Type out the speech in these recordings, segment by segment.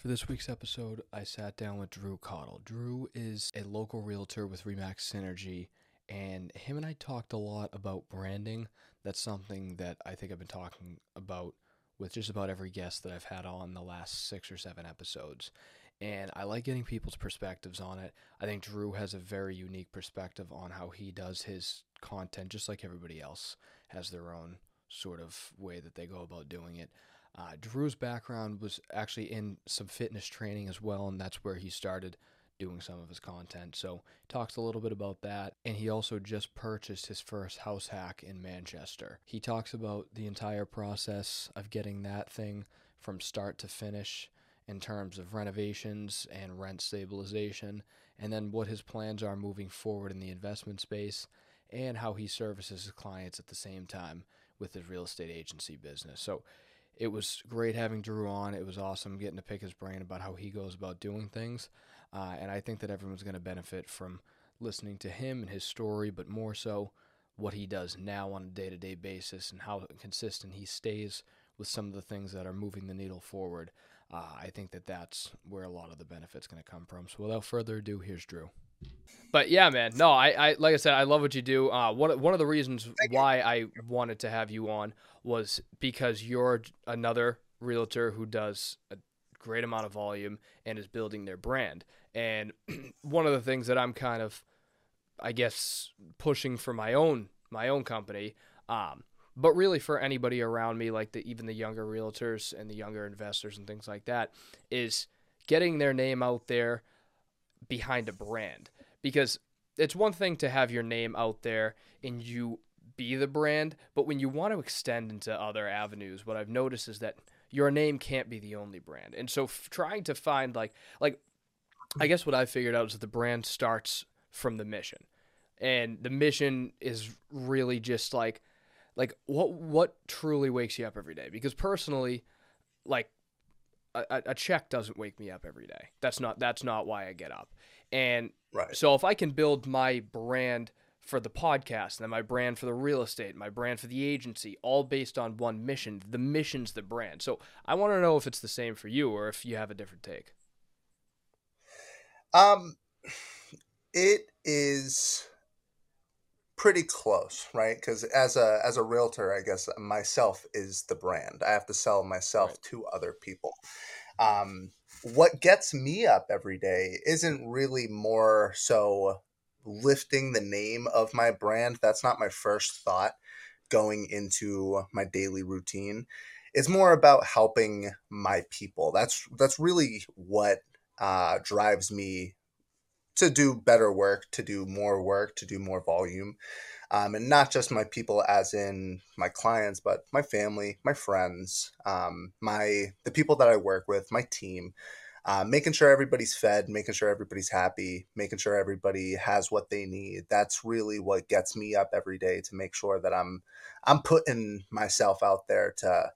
For this week's episode, I sat down with Drew Caudill. Drew is a local realtor with Remax Synergy, and him and I talked a lot about branding. That's something that I think I've been talking about with just about every guest that I've had on the last six or seven episodes. And I like getting people's perspectives on it. I think Drew has a very unique perspective on how he does his content, just like everybody else has their own sort of way that they go about doing it. Uh, Drew's background was actually in some fitness training as well, and that's where he started doing some of his content. So talks a little bit about that, and he also just purchased his first house hack in Manchester. He talks about the entire process of getting that thing from start to finish in terms of renovations and rent stabilization, and then what his plans are moving forward in the investment space, and how he services his clients at the same time with his real estate agency business. So it was great having Drew on. It was awesome getting to pick his brain about how he goes about doing things. Uh, and I think that everyone's going to benefit from listening to him and his story, but more so what he does now on a day to day basis and how consistent he stays with some of the things that are moving the needle forward. Uh, I think that that's where a lot of the benefits going to come from. So without further ado, here's Drew. But yeah, man. No, I, I like I said, I love what you do. Uh, one one of the reasons Thank why I wanted to have you on was because you're another realtor who does a great amount of volume and is building their brand. And one of the things that I'm kind of, I guess, pushing for my own my own company, um, but really for anybody around me, like the even the younger realtors and the younger investors and things like that, is getting their name out there behind a brand because it's one thing to have your name out there and you be the brand, but when you want to extend into other avenues, what I've noticed is that your name can't be the only brand. And so f- trying to find like like I guess what I figured out is that the brand starts from the mission. And the mission is really just like like what what truly wakes you up every day because personally like a, a check doesn't wake me up every day. That's not that's not why I get up. And Right. so if I can build my brand for the podcast, and then my brand for the real estate, my brand for the agency, all based on one mission, the mission's the brand. So I want to know if it's the same for you or if you have a different take. Um, it is pretty close, right? Because as a as a realtor, I guess myself is the brand. I have to sell myself Right. to other people. Um, what gets me up every day isn't really more so lifting the name of my brand. That's not my first thought going into my daily routine. It's more about helping my people. That's that's really what uh, drives me to do better work, to do more work, to do more volume. Um, and not just my people as in my clients, but my family, my friends, um, my the people that I work with, my team, uh, making sure everybody's fed, making sure everybody's happy, making sure everybody has what they need. That's really what gets me up every day to make sure that I'm I'm putting myself out there to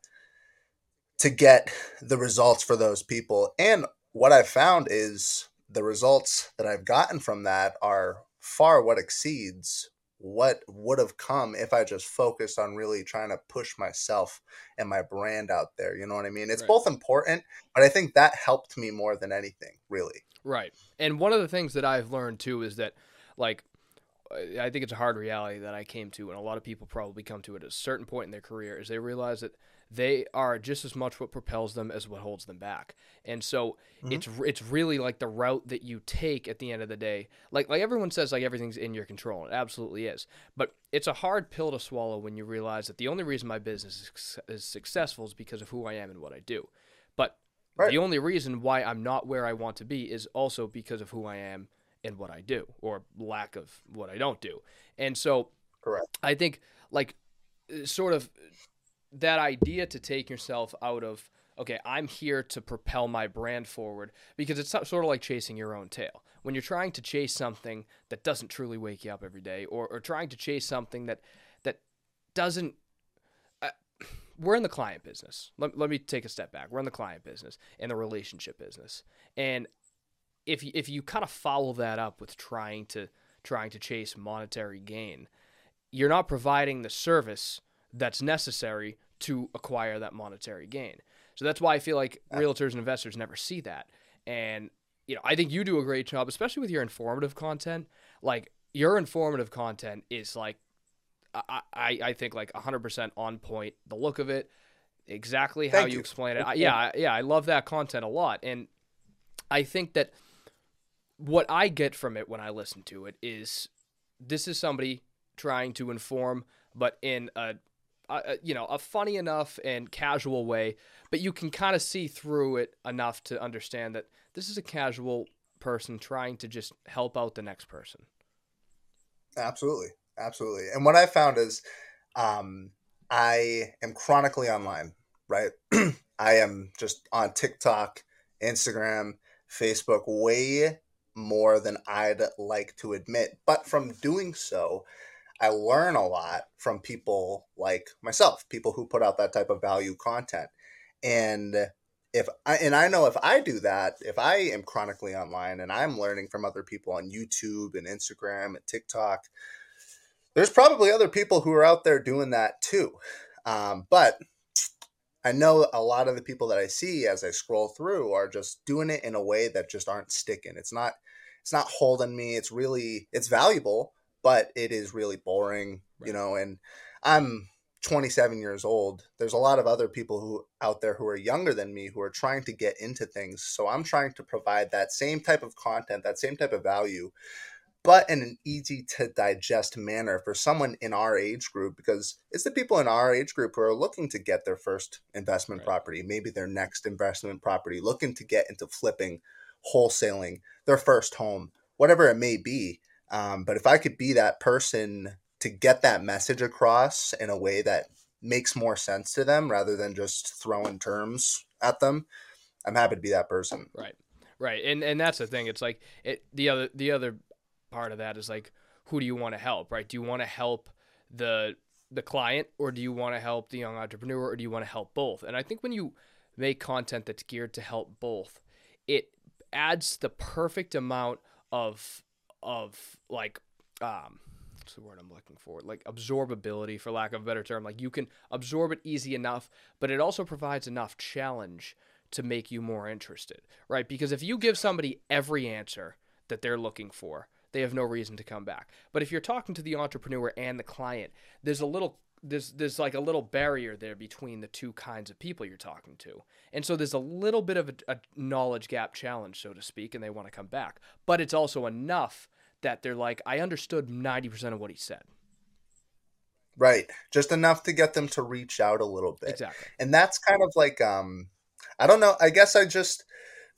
to get the results for those people. And what I've found is the results that I've gotten from that are far what exceeds what would have come if I just focused on really trying to push myself and my brand out there. You know what I mean? It's Right. both important, but I think that helped me more than anything, really. Right. And one of the things that I've learned too is that, like, I think it's a hard reality that I came to, and a lot of people probably come to at a certain point in their career, is they realize that they are just as much what propels them as what holds them back. And so Mhm. it's it's really like the route that you take at the end of the day. Like like everyone says, like everything's in your control. It absolutely is. But it's a hard pill to swallow when you realize that the only reason my business is, successful is because of who I am and what I do. But Right. the only reason why I'm not where I want to be is also because of who I am and what I do, or lack of what I don't do. And so Correct. I think, like, uh, sort of that idea to take yourself out of, okay, I'm here to propel my brand forward, because it's sort of like chasing your own tail. When you're trying to chase something that doesn't truly wake you up every day, or, or trying to chase something that, that doesn't uh, we're in the client business. Let, let me take a step back. We're in the client business and the relationship business. And if if you kind of follow that up with trying to trying to chase monetary gain, you're not providing the service that's necessary to acquire that monetary gain. So that's why I feel like realtors and investors never see that. And you know, I think you do a great job, especially with your informative content. Like your informative content is like, I I, I think like 100% on point. The look of it, exactly how you. you. explain it. I, yeah, yeah, I love that content a lot, and I think that what I get from it when I listen to it is this is somebody trying to inform, but in a, you know a funny enough and casual way, but you can kind of see through it enough to understand that this is a casual person trying to just help out the next person. Absolutely, absolutely. And what I found is, um, I am chronically online. Right, I am just on TikTok, Instagram, Facebook way more than I'd like to admit. But from doing so, I learn a lot from people like myself, people who put out that type of value content. And if I and I know if I do that, if I am chronically online and I'm learning from other people on YouTube and Instagram and TikTok, there's probably other people who are out there doing that too. Um, but I know a lot of the people that I see as I scroll through are just doing it in a way that just aren't sticking. It's not it's not holding me. It's really it's valuable, but it is really boring, right. you know, and I'm 27 years old. There's a lot of other people who out there who are younger than me who are trying to get into things. So I'm trying to provide that same type of content, that same type of value, but in an easy to digest manner for someone in our age group because it's the people in our age group who are looking to get their first investment right. property, maybe their next investment property, looking to get into flipping wholesaling their first home, whatever it may be. Um, but if I could be that person to get that message across in a way that makes more sense to them rather than just throwing terms at them, I'm happy to be that person. Right. Right. And and that's the thing. It's like it the other the other part of that is like who do you want to help, right? Do you want to help the the client or do you want to help the young entrepreneur or do you want to help both? And I think when you make content that's geared to help both, it adds the perfect amount of of like um what's the word I'm looking for? Like absorbability, for lack of a better term. Like you can absorb it easy enough, but it also provides enough challenge to make you more interested, right? Because if you give somebody every answer that they're looking for, they have no reason to come back. But if you're talking to the entrepreneur and the client, there's a little there's there's like a little barrier there between the two kinds of people you're talking to. And so there's a little bit of a, a knowledge gap challenge, so to speak, and they want to come back. But it's also enough that they're like, I understood 90% of what he said. Right. Just enough to get them to reach out a little bit. Exactly. And that's kind of like um I don't know, I guess I just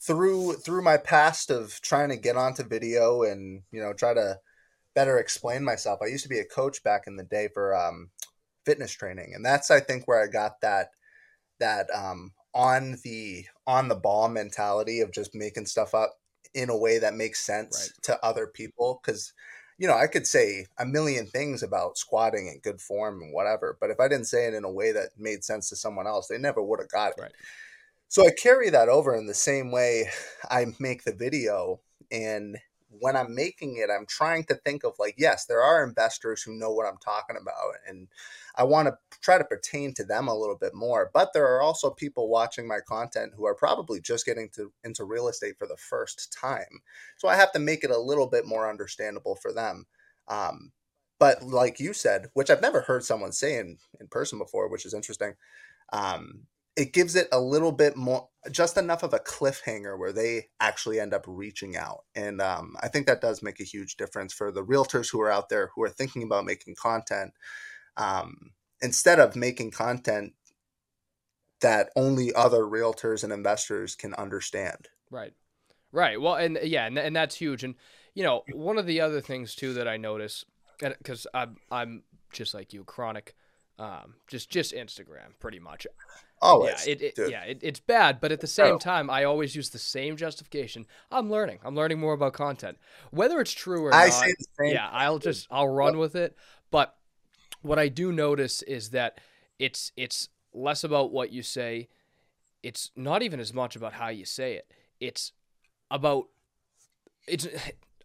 through through my past of trying to get onto video and, you know, try to better explain myself. I used to be a coach back in the day for um fitness training, and that's I think where I got that that um, on the on the ball mentality of just making stuff up in a way that makes sense right. to other people because you know i could say a million things about squatting and good form and whatever but if i didn't say it in a way that made sense to someone else they never would have got it right. so i carry that over in the same way i make the video and when I'm making it, I'm trying to think of like, yes, there are investors who know what I'm talking about, and I want to try to pertain to them a little bit more. But there are also people watching my content who are probably just getting to into real estate for the first time, so I have to make it a little bit more understandable for them. Um, but like you said, which I've never heard someone say in, in person before, which is interesting. Um, it gives it a little bit more just enough of a cliffhanger where they actually end up reaching out. And um, i think that does make a huge difference for the realtors who are out there who are thinking about making content. Um, instead of making content that only other realtors and investors can understand. Right. Right. Well and yeah and, and that's huge. And you know one of the other things too that i notice because I'm, I'm just like you chronic um, just just instagram pretty much Oh, Yeah, it, it yeah, it, it's bad, but at the same oh. time, I always use the same justification. I'm learning. I'm learning more about content, whether it's true or I not. Say the same. Yeah, I'll just I'll run with it. But what I do notice is that it's it's less about what you say. It's not even as much about how you say it. It's about it's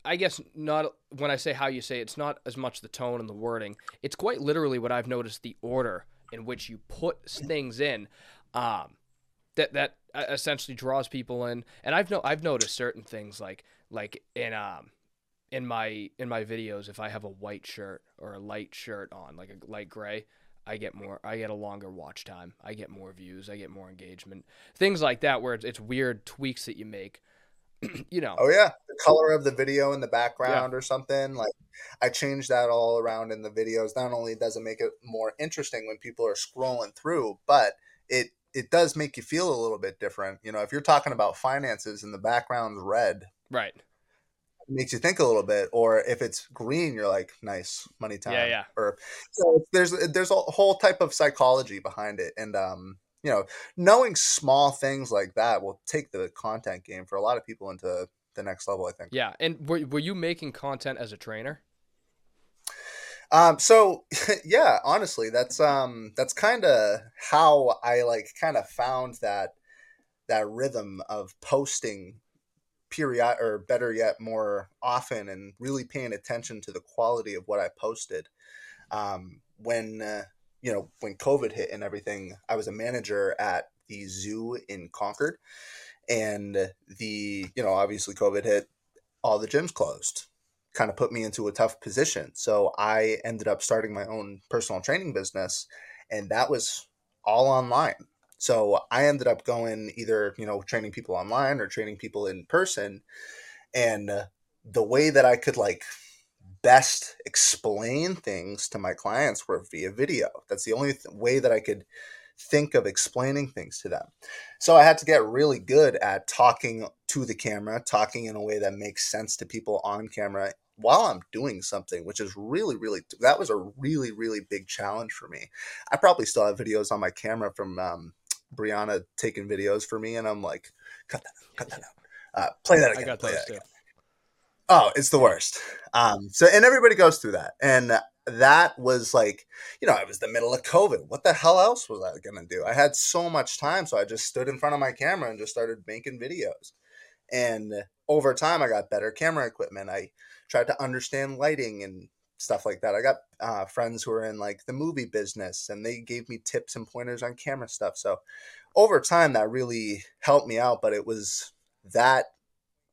I guess not when I say how you say it, it's not as much the tone and the wording. It's quite literally what I've noticed the order in which you put things in. Um, that that essentially draws people in. And I've no I've noticed certain things like like in um in my in my videos if I have a white shirt or a light shirt on like a light gray, I get more I get a longer watch time. I get more views, I get more engagement. Things like that where it's, it's weird tweaks that you make. you know. Oh yeah, the color of the video in the background yeah. or something. Like I changed that all around in the videos. Not only does it make it more interesting when people are scrolling through, but it it does make you feel a little bit different. You know, if you're talking about finances and the background's red, right, makes you think a little bit. Or if it's green, you're like, nice money time. Yeah, yeah. Or so there's there's a whole type of psychology behind it, and um, you know, knowing small things like that will take the content game for a lot of people into the next level. I think. Yeah, and were were you making content as a trainer? Um, so yeah, honestly, that's um that's kind of how I like kind of found that that rhythm of posting period or better yet more often and really paying attention to the quality of what I posted. Um, when uh, you know when COVID hit and everything, I was a manager at the zoo in Concord, and the you know obviously COVID hit, all the gyms closed kind of put me into a tough position. So I ended up starting my own personal training business, and that was all online. So I ended up going either, you know, training people online or training people in person. And the way that I could like best explain things to my clients were via video. That's the only th- way that I could think of explaining things to them. So I had to get really good at talking to the camera, talking in a way that makes sense to people on camera while I'm doing something, which is really, really, that was a really, really big challenge for me. I probably still have videos on my camera from um, Brianna taking videos for me, and I'm like, cut that out, cut that out. Uh, play that again. I got play those too. Again. Oh, it's the worst. Um, so, and everybody goes through that. And that was like, you know, it was the middle of COVID. What the hell else was I to do? I had so much time. So I just stood in front of my camera and just started making videos. And over time, I got better camera equipment. I tried to understand lighting and stuff like that. I got uh, friends who are in like the movie business and they gave me tips and pointers on camera stuff. So over time, that really helped me out. But it was that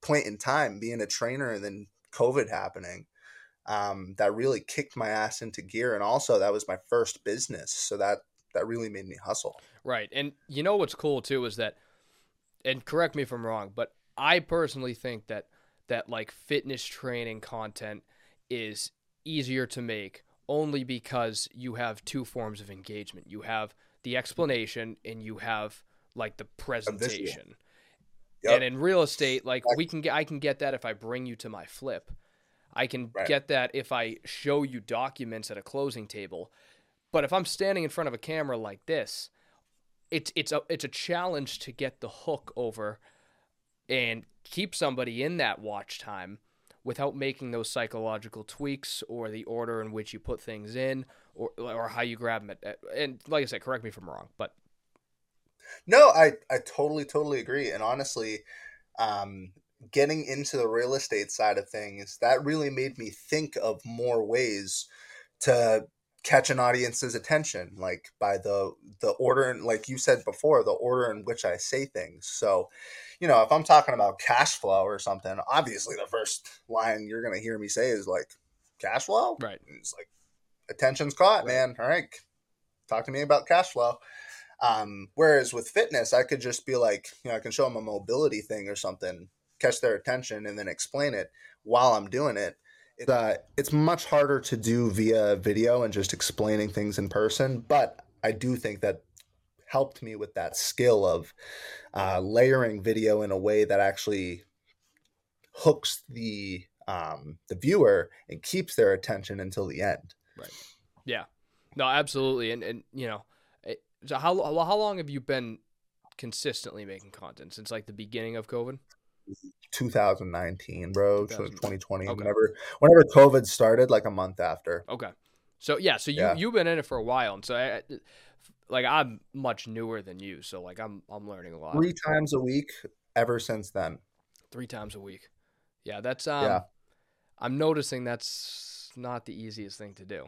point in time, being a trainer and then COVID happening, um, that really kicked my ass into gear. And also, that was my first business. So that that really made me hustle. Right. And you know what's cool too is that, and correct me if I'm wrong, but I personally think that that like fitness training content is easier to make only because you have two forms of engagement. You have the explanation and you have like the presentation. Yep. And in real estate, like we can get I can get that if I bring you to my flip. I can right. get that if I show you documents at a closing table. But if I'm standing in front of a camera like this, it's it's a it's a challenge to get the hook over and keep somebody in that watch time without making those psychological tweaks or the order in which you put things in or or how you grab them. At, and like I said, correct me if I'm wrong, but no, I I totally totally agree. And honestly, um, getting into the real estate side of things, that really made me think of more ways to catch an audience's attention like by the the order and like you said before the order in which i say things so you know, if I'm talking about cash flow or something, obviously the first line you're going to hear me say is like, cash flow? Right. And it's like, attention's caught, right. man. All right. Talk to me about cash flow. Um, whereas with fitness, I could just be like, you know, I can show them a mobility thing or something, catch their attention, and then explain it while I'm doing it. It's, uh, it's much harder to do via video and just explaining things in person, but I do think that helped me with that skill of uh, layering video in a way that actually hooks the um, the viewer and keeps their attention until the end. Right. Yeah. No, absolutely. And and you know, it, so how how long have you been consistently making content since like the beginning of COVID? 2019, bro. 2020. Okay. Whenever whenever COVID started, like a month after. Okay. So yeah, so you yeah. you've been in it for a while, and so I, like I'm much newer than you, so like I'm I'm learning a lot. Three times a week ever since then. Three times a week. Yeah, that's um yeah. I'm noticing that's not the easiest thing to do.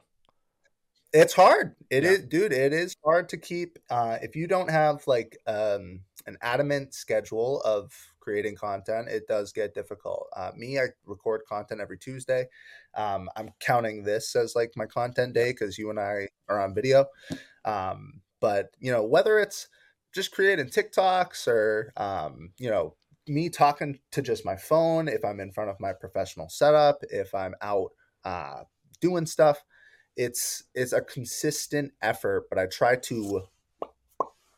It's hard. It Yeah. is, dude. It is hard to keep uh, if you don't have like um, an adamant schedule of creating content. It does get difficult. Uh, me, I record content every Tuesday. Um, I'm counting this as like my content day because you and I are on video. Um, but you know, whether it's just creating TikToks or um, you know me talking to just my phone, if I'm in front of my professional setup, if I'm out uh, doing stuff it's it's a consistent effort but i try to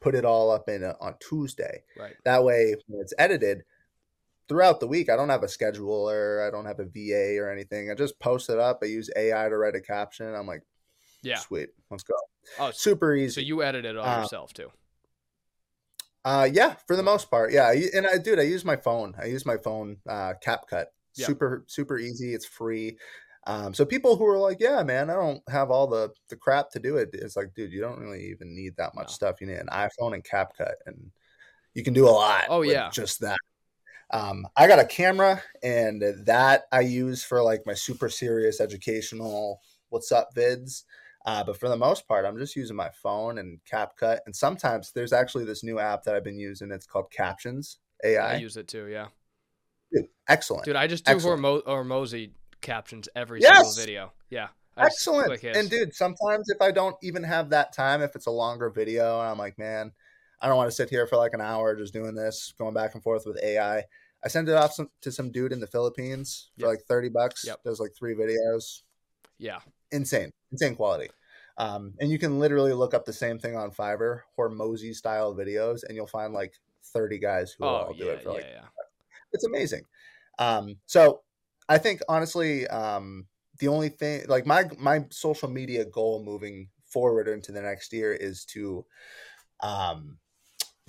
put it all up in a, on tuesday. Right. that way when it's edited throughout the week i don't have a scheduler i don't have a va or anything. I just post it up. I use ai to write a caption. I'm like Yeah. sweet let's go. Oh, so, super so easy you edit it all Uh, yourself too. uh yeah for the most part yeah. And i dude i use my phone. I use my phone uh capcut. Yeah. super super easy. It's free um, so people who are like, yeah, man, I don't have all the the crap to do it. It's like, dude, you don't really even need that much No. stuff. You need an iPhone and CapCut, and you can do a lot. Oh, with yeah. just that. Um, I got a camera, and that I use for like my super serious educational what's up vids. Uh, but for the most part, I'm just using my phone and CapCut, and sometimes there's actually this new app that I've been using. It's called Captions AI. I use it too. Yeah. Dude, excellent. Dude, I just do. Hormo- Hormozi captions every Yes! single video. Yeah. I Excellent. And dude, sometimes if I don't even have that time, if it's a longer video, and I'm like, man, I don't want to sit here for like an hour just doing this, going back and forth with AI. I send it off some, to some dude in the Philippines for Yep. like 30 bucks. Yep. Does like three videos. yeah. Insane, insane quality. Um, and you can literally look up the same thing on Fiverr, Hormozi style videos, and you'll find like 30 guys who Oh, all yeah, do it for yeah, like yeah. it's amazing. Um, so I think honestly, um, the only thing like my my social media goal moving forward into the next year is to um,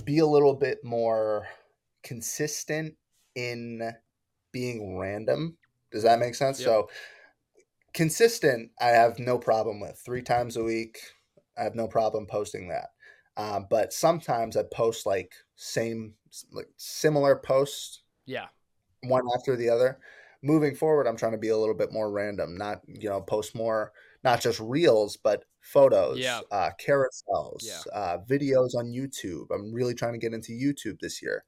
be a little bit more consistent in being random. Does that make sense? Yep. So consistent, I have no problem with three times a week. I have no problem posting that. Um, but sometimes I post like same like similar posts Yeah. one after the other. Moving forward, I'm trying to be a little bit more random, not you know post more, not just reels, but photos, Yeah. uh, carousels, Yeah. uh, videos on YouTube. I'm really trying to get into YouTube this year.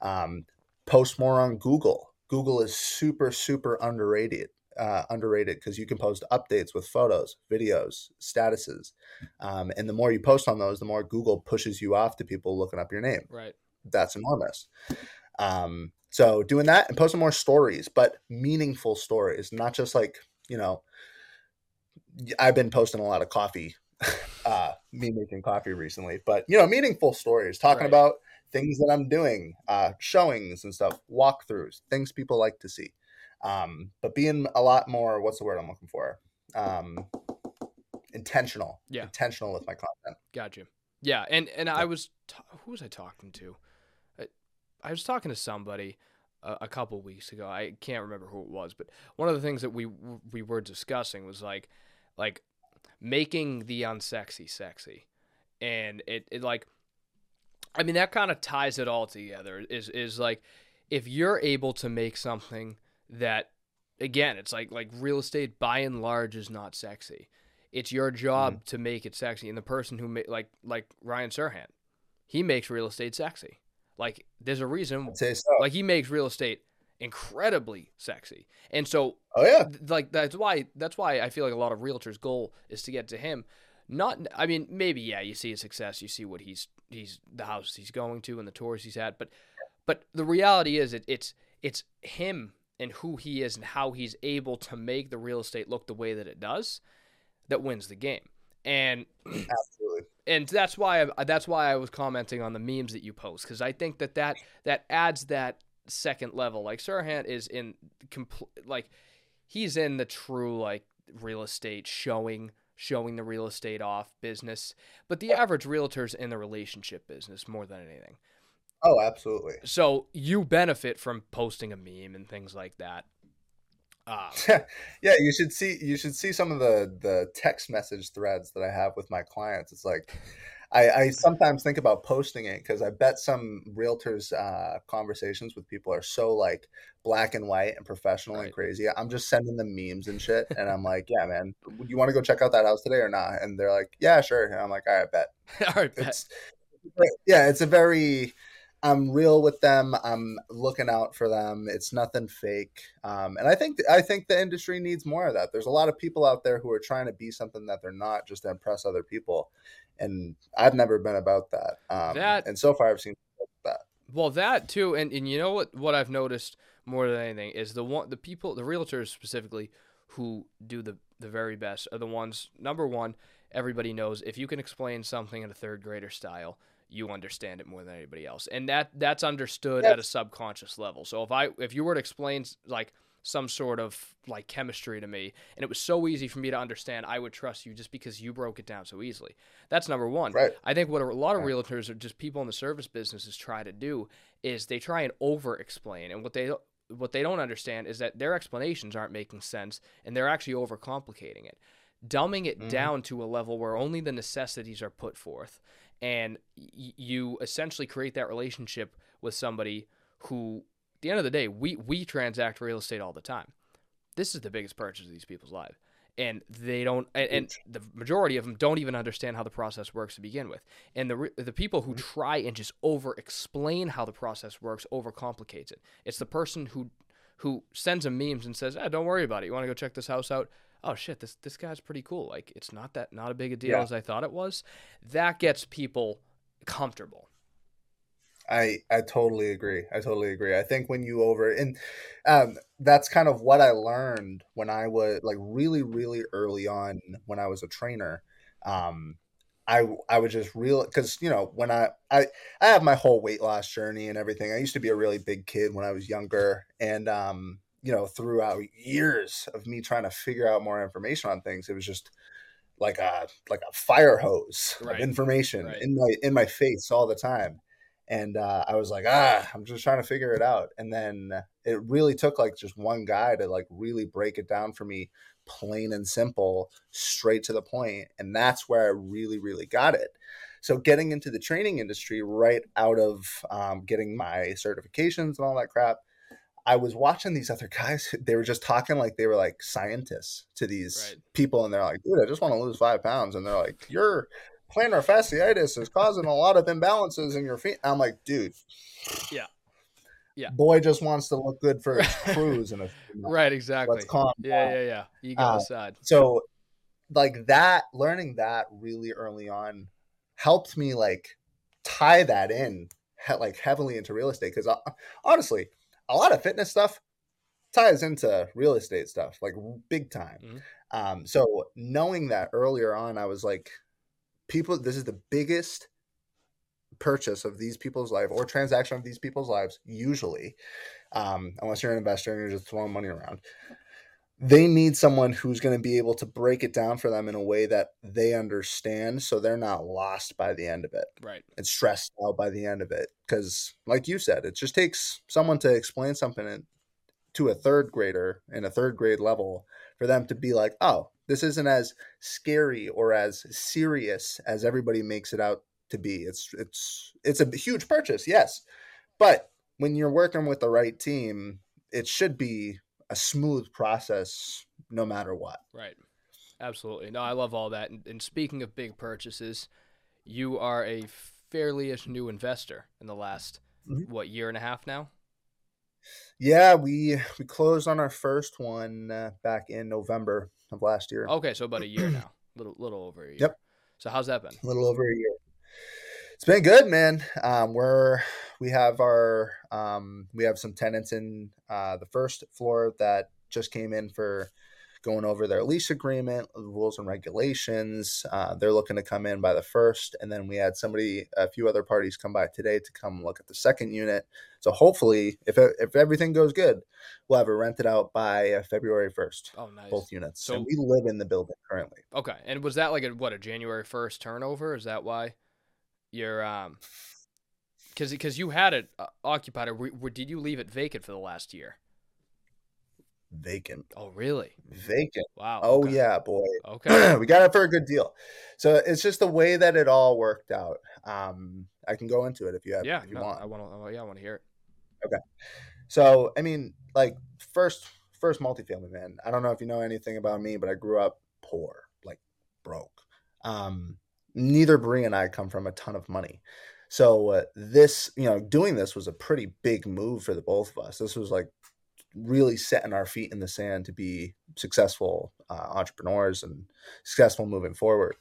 Um, post more on Google. Google is super super underrated. Uh, underrated because you can post updates with photos, videos, statuses, um, and the more you post on those, the more Google pushes you off to people looking up your name Right. that's enormous. Um, so doing that and posting more stories, but meaningful stories, not just like, you know, I've been posting a lot of coffee, uh, me making coffee recently, but you know, meaningful stories, talking Right. about things that I'm doing, uh, showings and stuff, walkthroughs, things people like to see. Um, but being a lot more, what's the word I'm looking for? Um, intentional, Yeah. intentional with my content. Got you. Yeah, and and I was t- who was I talking to? I, was talking to somebody a, a couple weeks ago. I can't remember who it was, but one of the things that we we were discussing was like like making the unsexy sexy, and it, it like I mean that kind of ties it all together. Is is like if you're able to make something that again it's like like real estate by and large is not sexy it's your job mm-hmm. to make it sexy and the person who ma- like like ryan serhant he makes real estate sexy like there's a reason so. like he makes real estate incredibly sexy. And so oh yeah, like that's why that's why i feel like a lot of realtors goal is to get to him. Not i mean maybe yeah you see his success you see what he's he's the houses he's going to and the tours he's at but but the reality is it, it's it's him and who he is and how he's able to make the real estate look the way that it does that wins the game and absolutely. and that's why I, that's why I was commenting on the memes that you post because I think that that that adds that second level. Like Serhant is in complete like he's in the true like real estate showing showing the real estate off business, but the average realtor's in the relationship business more than anything. Oh, absolutely. So you benefit from posting a meme and things like that. Uh, yeah, you should see you should see some of the the text message threads that I have with my clients. It's like I, I sometimes think about posting it because I bet some realtors' uh, conversations with people are so like black and white and professional Right. and crazy. I'm just sending them memes and shit, and I'm like, "Yeah, man, you want to go check out that house today or not?" And they're like, "Yeah, sure." And I'm like, "All right, bet." All right, bet. It's yeah, it's a very I'm real with them. I'm looking out for them. It's nothing fake. Um, and I think I think the industry needs more of that. There's a lot of people out there who are trying to be something that they're not just to impress other people. And I've never been about that. Um, That- and so far I've seen that. Well, that too, and, and you know what? What I've noticed more than anything is the one, the people, the realtors specifically, who do the the very best are the ones. Number one, everybody knows if you can explain something in a third grader style, you understand it more than anybody else, and that that's understood Yep. at a subconscious level. So if I if you were to explain like some sort of like chemistry to me and it was so easy for me to understand i would trust you just because you broke it down so easily that's number one Right. I think what a lot of realtors or just people in the service businesses try to do is they try and over explain, and what they what they don't understand is that their explanations aren't making sense, and they're actually overcomplicating it, dumbing it Mhm. down to a level where only the necessities are put forth, and y- you essentially create that relationship with somebody who, at the end of the day, we we transact real estate all the time. This is the biggest purchase of these people's life and they don't and, and the majority of them don't even understand how the process works to begin with. And the re- the people who try and just over explain how the process works overcomplicates it. It's the person who who sends them memes and says ah, don't worry about it. You want to go check this house out oh shit this this guy's pretty cool like it's not that not a big a deal Yeah. as i thought it was that gets people comfortable I I totally agree. I totally agree. I think when you over and um, that's kind of what I learned when I was like really really early on when I was a trainer. Um, I I was just real because you know when I I I have my whole weight loss journey and everything. I used to be a really big kid when I was younger, and um, you know throughout years of me trying to figure out more information on things, it was just like a like a fire hose Right. of information Right. in my in my face all the time and uh, I was like, ah, I'm just trying to figure it out. And then it really took like just one guy to like really break it down for me, plain and simple, straight to the point. And that's where I really, really got it. So getting into the training industry right out of um, getting my certifications and all that crap, I was watching these other guys. They were just talking like they were like scientists to these Right. people, and they're like, "Dude, I just want to lose five pounds," and they're like, "You're." plantar fasciitis is causing a lot of imbalances in your feet. I'm like, dude. Yeah. Yeah. Boy just wants to look good for his cruise and right exactly let's calm yeah down. yeah yeah ego Uh, aside So like that learning that really early on helped me like tie that in like heavily into real estate because honestly, a lot of fitness stuff ties into real estate stuff like big time. Mhm. Um, so knowing that earlier on, I was like, people, this is the biggest purchase of these people's life or transaction of these people's lives, usually, um, unless you're an investor and you're just throwing money around. They need someone who's going to be able to break it down for them in a way that they understand so they're not lost by the end of it right and stressed out by the end of it. Because, like you said, it just takes someone to explain something in, to a third grader in a third grade level for them to be like, oh, this isn't as scary or as serious as everybody makes it out to be. It's it's it's a huge purchase, yes, but when you're working with the right team, it should be a smooth process no matter what. Right. Absolutely. No, I love all that. And, and speaking of big purchases, you are a fairly-ish new investor in the last Mhm. what year and a half now. Yeah, we we closed on our first one uh, back in November of last year. Okay, so about a year now, little little over a year. Yep. So how's that been? a little over a year. It's been good, man. Um, we're we have our um, we have some tenants in uh, the first floor that just came in for going over their lease agreement, rules and regulations. Uh, they're looking to come in by the first, and then we had somebody, a few other parties, come by today to come look at the second unit. So hopefully, if if everything goes good, we'll have it rented out by uh, February first, Oh, nice. both units. So- and we live in the building currently. Okay, and was that like a what a January first turnover? Is that why you're um? Because because you had it uh, occupied, or, did you leave it vacant for the last year? vacant. Oh, really? Vacant. Wow. Oh okay. yeah, boy. Okay. we got it for a good deal. So it's just the way that it all worked out. Um, I can go into it if you have, yeah. if you no, want. I want to. Yeah, I want to hear it. Okay. So I mean, like first first multifamily man. I don't know if you know anything about me, but I grew up poor, like broke. Um, neither Brie and I come from a ton of money. So uh, this, you know, doing this was a pretty big move for the both of us. This was like really setting our feet in the sand to be successful uh, entrepreneurs and successful moving forward.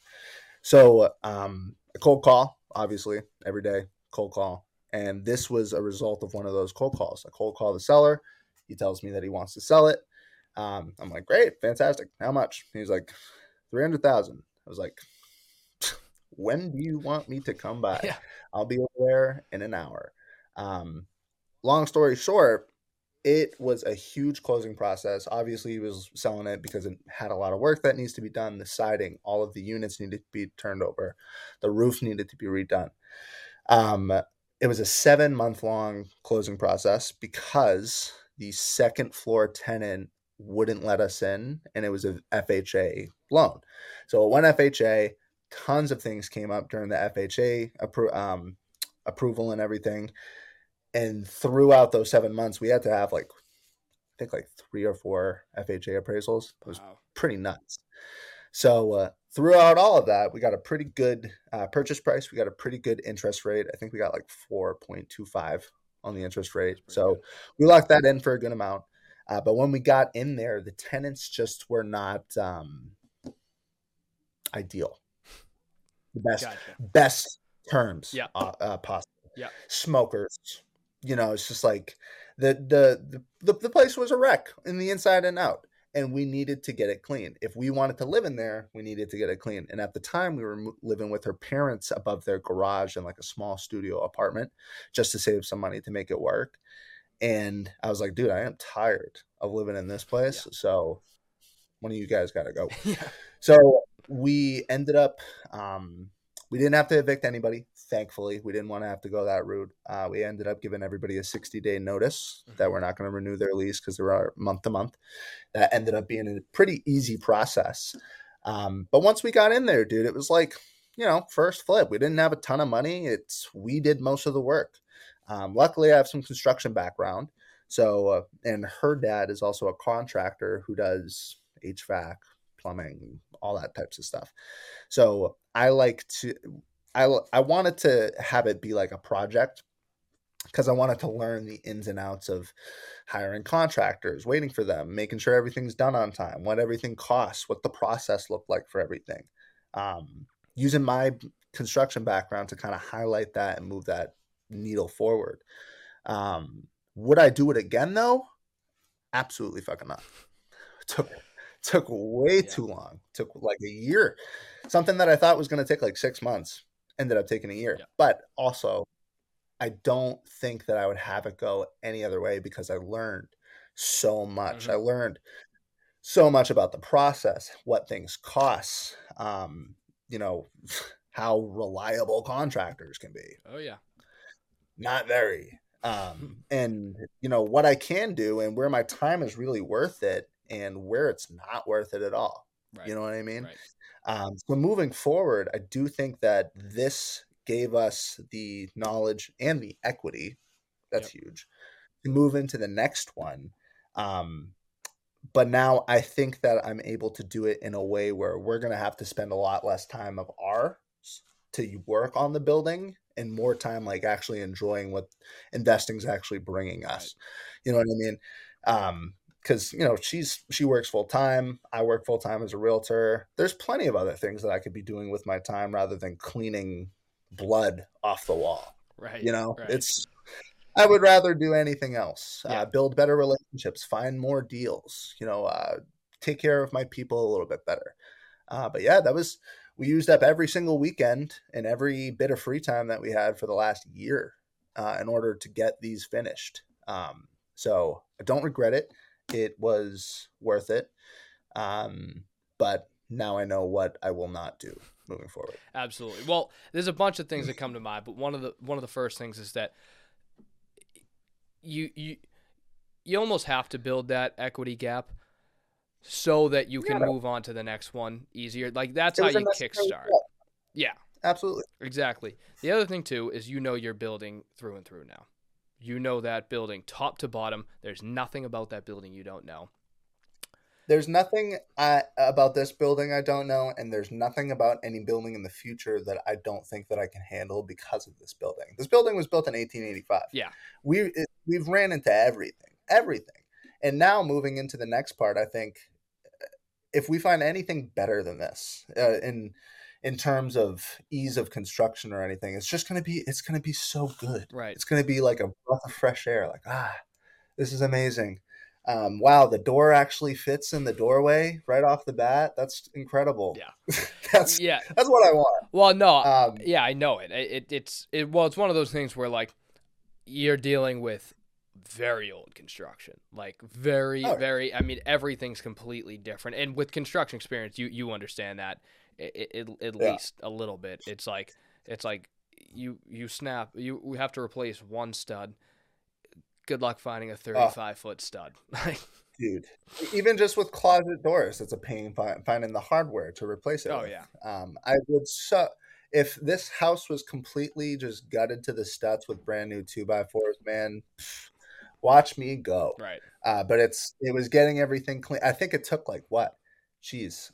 So um, a cold call, obviously, every day, cold call. And this was a result of one of those cold calls. I cold call the seller. He tells me that he wants to sell it. Um, I'm like, great, fantastic. How much? He's like, 300,000. I was like, when do you want me to come by? Yeah. I'll be over there in an hour. Um, long story short, it was a huge closing process. Obviously, he was selling it because it had a lot of work that needs to be done. The siding, all of the units needed to be turned over, the roof needed to be redone. Um, it was a seven month long closing process because the second floor tenant wouldn't let us in, and it was a FHA loan. So it went FHA. Tons of things came up during the FHA appro- um, approval and everything. And throughout those seven months, we had to have like, I think like three or four FHA appraisals. It was Wow. pretty nuts. So uh, throughout all of that, we got a pretty good uh, purchase price. We got a pretty good interest rate. I think we got like four point two five on the interest rate. So good. we locked that in for a good amount. Uh, but when we got in there, the tenants just were not um, ideal. The best Gotcha. best terms Yeah. uh, uh, possible. Yeah. Smokers. You know, it's just like the, the the the place was a wreck in the inside and out, and we needed to get it clean. If we wanted to live in there, we needed to get it clean. And at the time, we were living with her parents above their garage in like a small studio apartment, just to save some money to make it work. And I was like, dude, I am tired of living in this place. So one of you guys got to go. yeah. So we ended up, um, we didn't have to evict anybody. Thankfully, we didn't want to have to go that route. Uh, we ended up giving everybody a 60 day notice that we're not going to renew their lease because they're month to month. That ended up being a pretty easy process. Um, but once we got in there, dude, it was like, you know, first flip. We didn't have a ton of money. It's we did most of the work. Um, luckily, I have some construction background. So, uh, and her dad is also a contractor who does HVAC, plumbing, all that types of stuff. So I like to, I I wanted to have it be like a project because I wanted to learn the ins and outs of hiring contractors, waiting for them, making sure everything's done on time, what everything costs, what the process looked like for everything. Um, using my construction background to kind of highlight that and move that needle forward. Um, would I do it again though? Absolutely fucking not. took took way Yeah. too long. Took like a year. Something that I thought was going to take like six months ended up taking a year. Yeah. But also, I don't think that I would have it go any other way because I learned so much. Mhm. I learned so much about the process, what things cost, um, you know, how reliable contractors can be Oh yeah. not very um and you know what i can do and where my time is really worth it and where it's not worth it at all Right. you know what i mean Right. um so moving forward i do think that this gave us the knowledge and the equity that's huge to move into the next one um but now i think that i'm able to do it in a way where we're going to have to spend a lot less time of ours to work on the building and more time like actually enjoying what investing's actually bringing us you know what i mean um because you know she's she works full time i work full time as a realtor there's plenty of other things that i could be doing with my time rather than cleaning blood off the wall Right. you know right. it's i would rather do anything else Yeah. uh, build better relationships find more deals you know uh, take care of my people a little bit better uh, but yeah that was we used up every single weekend and every bit of free time that we had for the last year uh, in order to get these finished um, so i don't regret it it was worth it um, but now i know what i will not do moving forward Absolutely. Well, there's a bunch of things that come to mind, but one of the one of the first things is that you you you almost have to build that equity gap so that you can Yeah. move on to the next one easier. Like that's how you kickstart. Yeah, Absolutely. exactly. The other thing too is you know you're building through and through now. You know that building top to bottom. There's nothing about that building you don't know. There's nothing I, about this building I don't know, and there's nothing about any building in the future that I don't think that I can handle because of this building. This building was built in 1885. Yeah. we it, we've ran into everything, everything, and now moving into the next part, I think uh, if we find anything better than this uh, in in terms of ease of construction or anything, it's just gonna be it's gonna be so good. Right. It's going to be like a breath of fresh air. Like, ah, this is amazing. Um, wow, the door actually fits in the doorway right off the bat. That's incredible. Yeah. that's Yeah. that's what I want. Well, no. Um, yeah, I know it. It, it. It's it. Well, it's one of those things where like you're dealing with very old construction, like very, Oh. very. I mean, everything's completely different. And with construction experience, you you understand that it, it, at Yeah. least a little bit. It's like it's like you you snap. You we have to replace one stud. Good luck finding a 35 foot stud. Like, dude, even just with closet doors, it's a pain finding the hardware to replace it. oh with. yeah, Um, I would so if this house was completely just gutted to the studs with brand new two by fours, man. pff, Watch me go. right. uh, but it's it was getting everything clean. I think it took like what, geez,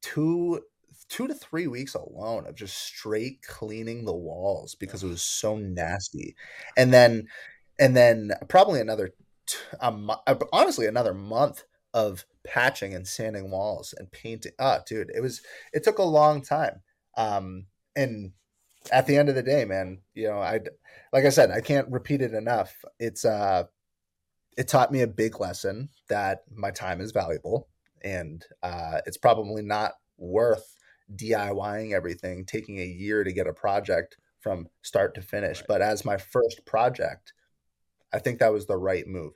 two two to three weeks alone of just straight cleaning the walls because it was so nasty, and then and then probably another t- uh, honestly another month of patching and sanding walls and painting. Ah, dude, it was it took a long time. Um, and at the end of the day, man, you know, I like I said, I can't repeat it enough. It's uh it taught me a big lesson that my time is valuable and uh, it's probably not worth DIYing everything, taking a year to get a project from start to finish. Right. But as my first project, I think that was the right move.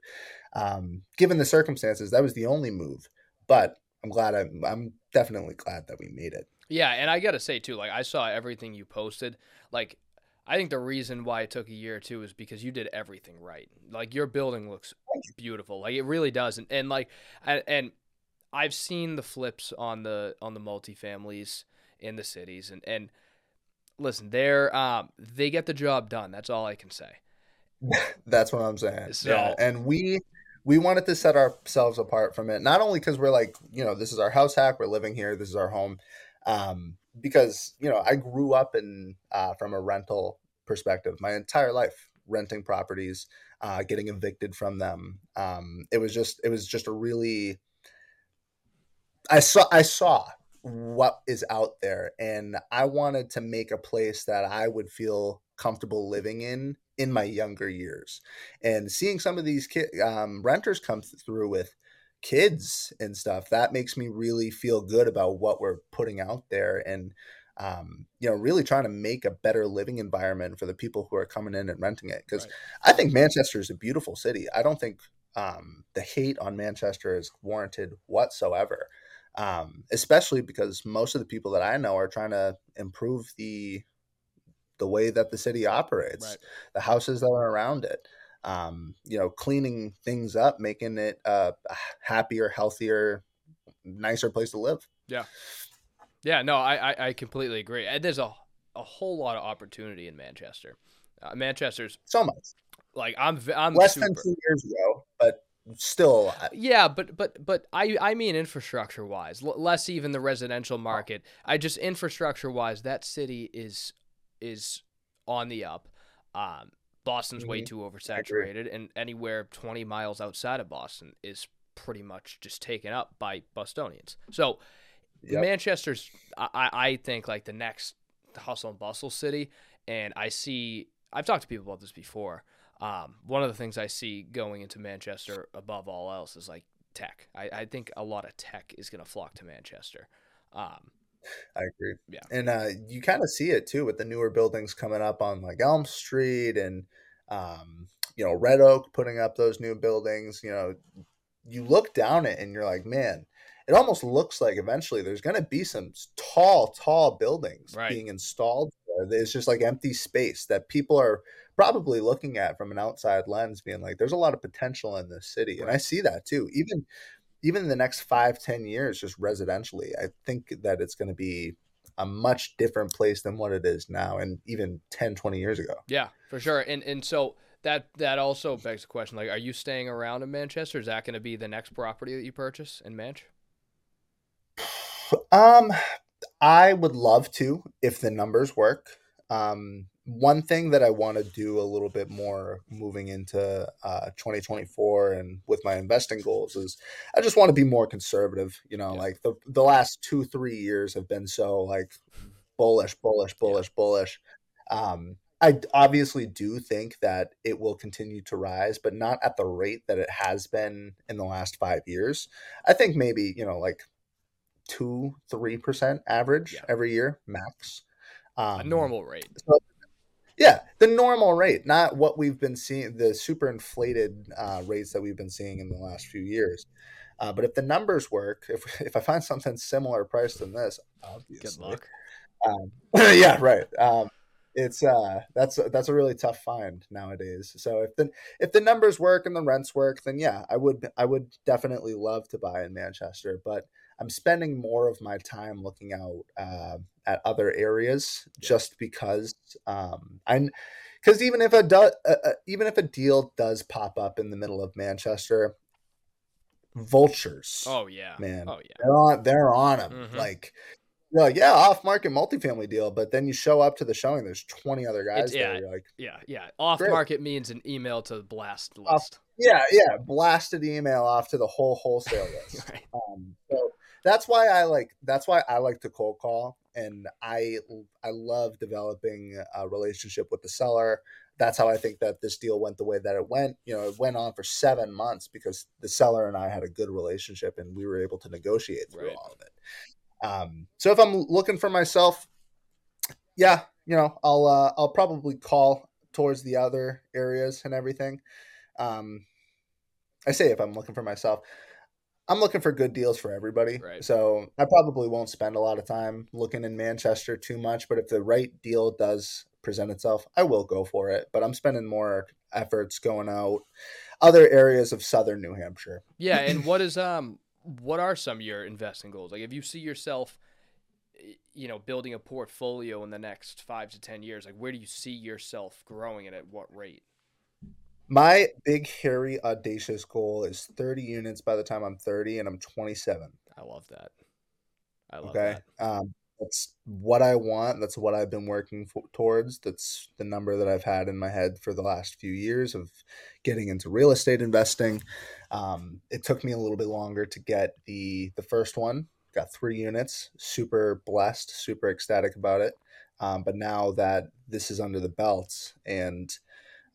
Um, given the circumstances, that was the only move. But I'm glad I, I'm definitely glad that we made it. Yeah, and I gotta say too, like I saw everything you posted. Like, I think the reason why it took a year or two is because you did everything right. Like your building looks beautiful. Like it really does, and, and like and, and I've seen the flips on the on the multifamilies in the cities, and and listen, they're um they get the job done. That's all I can say. That's what I'm saying. So- yeah, and we we wanted to set ourselves apart from it, not only because we're like, you know, this is our house hack, we're living here, this is our home, um, because you know, I grew up in uh, from a rental perspective my entire life, renting properties, uh, getting evicted from them. Um, it was just it was just a really I saw I saw what is out there and I wanted to make a place that I would feel comfortable living in in my younger years. And seeing some of these ki- um, renters come th- through with kids and stuff that makes me really feel good about what we're putting out there and um, you know really trying to make a better living environment for the people who are coming in and renting it because Right. I think Manchester is a beautiful city. I don't think um, the hate on Manchester is warranted whatsoever. Um, especially because most of the people that I know are trying to improve the the way that the city operates, Right. the houses that are around it. Um, you know, cleaning things up, making it uh, a happier, healthier, nicer place to live. Yeah, yeah. no, I I, I completely agree. And there's a a whole lot of opportunity in Manchester. Uh, Manchester's So much like I'm I'm less super, than two years ago, but still, I- Yeah, but but but I I mean infrastructure wise, l- less even the residential market. I just infrastructure wise, that city is is on the up. Um, Boston's way Mhm. too oversaturated, and anywhere twenty miles outside of Boston is pretty much just taken up by Bostonians. So Yep. Manchester's I I think like the next hustle and bustle city, and I see I've talked to people about this before. Um, one of the things I see going into Manchester above all else is like tech. I, I think a lot of tech is going to flock to Manchester. Um, I agree. Yeah. And uh, you kind of see it too with the newer buildings coming up on like Elm Street and, um, you know, Red Oak putting up those new buildings. You know, you look down it and you're like, man, it almost looks like eventually there's going to be some tall, tall buildings Right. being installed there. It's just like empty space that people are probably looking at from an outside lens, being like, "There's a lot of potential in this city," and I see that too. Even even in the next five, ten years, just residentially, I think that it's going to be a much different place than what it is now, and even 10, 20 years ago. Yeah, for sure. And and so that that also begs the question: like, are you staying around in Manchester? Is that going to be the next property that you purchase in Manch? Um, I would love to if the numbers work. Um, one thing that I want to do a little bit more moving into uh, 2024 and with my investing goals is I just want to be more conservative. You know, yeah. like the the last two three years have been so like bullish, bullish, bullish, yeah. bullish. Um, I obviously do think that it will continue to rise, but not at the rate that it has been in the last five years. I think maybe you know like two three percent average yeah. every year max. Um, a normal rate. So yeah, the normal rate, not what we've been seeing, the super inflated uh, rates that we've been seeing in the last few years. Uh, but if the numbers work, if if I find something similar priced than this, obviously, good luck. Um, yeah, right. Um, it's uh, that's that's a really tough find nowadays. So if the if the numbers work and the rents work, then yeah, I would I would definitely love to buy in Manchester. But I'm spending more of my time looking out uh, at other areas yeah. just because um, I because even if a do, uh, uh, even if a deal does pop up in the middle of Manchester, vultures. Oh yeah, man. Oh yeah, they're on they're on them. Mm-hmm. Like you're like, yeah, off market multifamily deal, but then you show up to the showing, there's 20 other guys yeah, there. You're like, yeah, yeah. Off Great. market means an email to the blast list. Off, yeah, yeah. Blasted email off to the whole wholesale list. right. um, so that's why I like that's why I like to cold call and I I love developing a relationship with the seller. That's how I think that this deal went the way that it went. You know, it went on for seven months because the seller and I had a good relationship and we were able to negotiate through right. all of it. Um, so if I'm looking for myself, yeah, you know, I'll uh, I'll probably call towards the other areas and everything. Um, I say if I'm looking for myself, I'm looking for good deals for everybody. Right. So I probably won't spend a lot of time looking in Manchester too much, but if the right deal does present itself, I will go for it. But I'm spending more efforts going out other areas of southern New Hampshire. Yeah, and what is um what are some of your investing goals? Like if you see yourself you know building a portfolio in the next 5 to 10 years, like where do you see yourself growing and at what rate? My big, hairy, audacious goal is 30 units by the time I'm 30, and I'm 27. I love that. I love okay? that. Um, that's what I want. That's what I've been working for, towards. That's the number that I've had in my head for the last few years of getting into real estate investing. Um, it took me a little bit longer to get the the first one. Got three units. Super blessed. Super ecstatic about it. Um, but now that this is under the belt and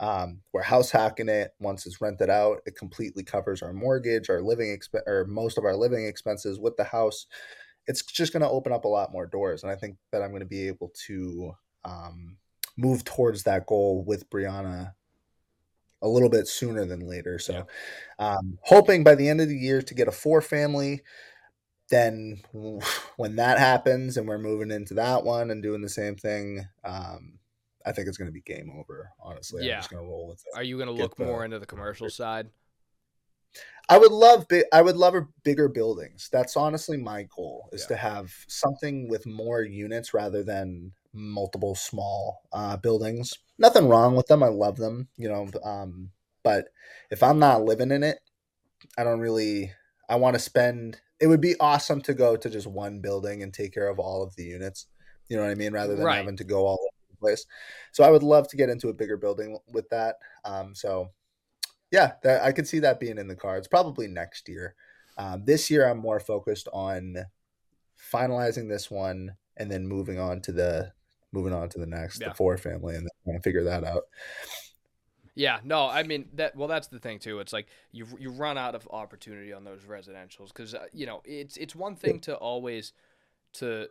um, we're house hacking it once it's rented out. It completely covers our mortgage, our living exp- or most of our living expenses with the house. It's just going to open up a lot more doors, and I think that I'm going to be able to um, move towards that goal with Brianna a little bit sooner than later. So, yeah. um, hoping by the end of the year to get a four family. Then, when that happens and we're moving into that one and doing the same thing, um, I think it's going to be game over. Honestly, yeah. I'm just going to roll with it. Are you going to look the, more into the commercial side? I would love big. I would love bigger buildings. That's honestly my goal is yeah. to have something with more units rather than multiple small uh, buildings. Nothing wrong with them. I love them. You know, um, but if I'm not living in it, I don't really. I want to spend. It would be awesome to go to just one building and take care of all of the units. You know what I mean? Rather than right. having to go all place. So I would love to get into a bigger building with that. Um, so yeah, that, I could see that being in the cards probably next year. Um, this year, I'm more focused on finalizing this one and then moving on to the moving on to the next, yeah. the four family, and then trying to figure that out. Yeah, no, I mean that. Well, that's the thing too. It's like you you run out of opportunity on those residentials because uh, you know it's it's one thing to always to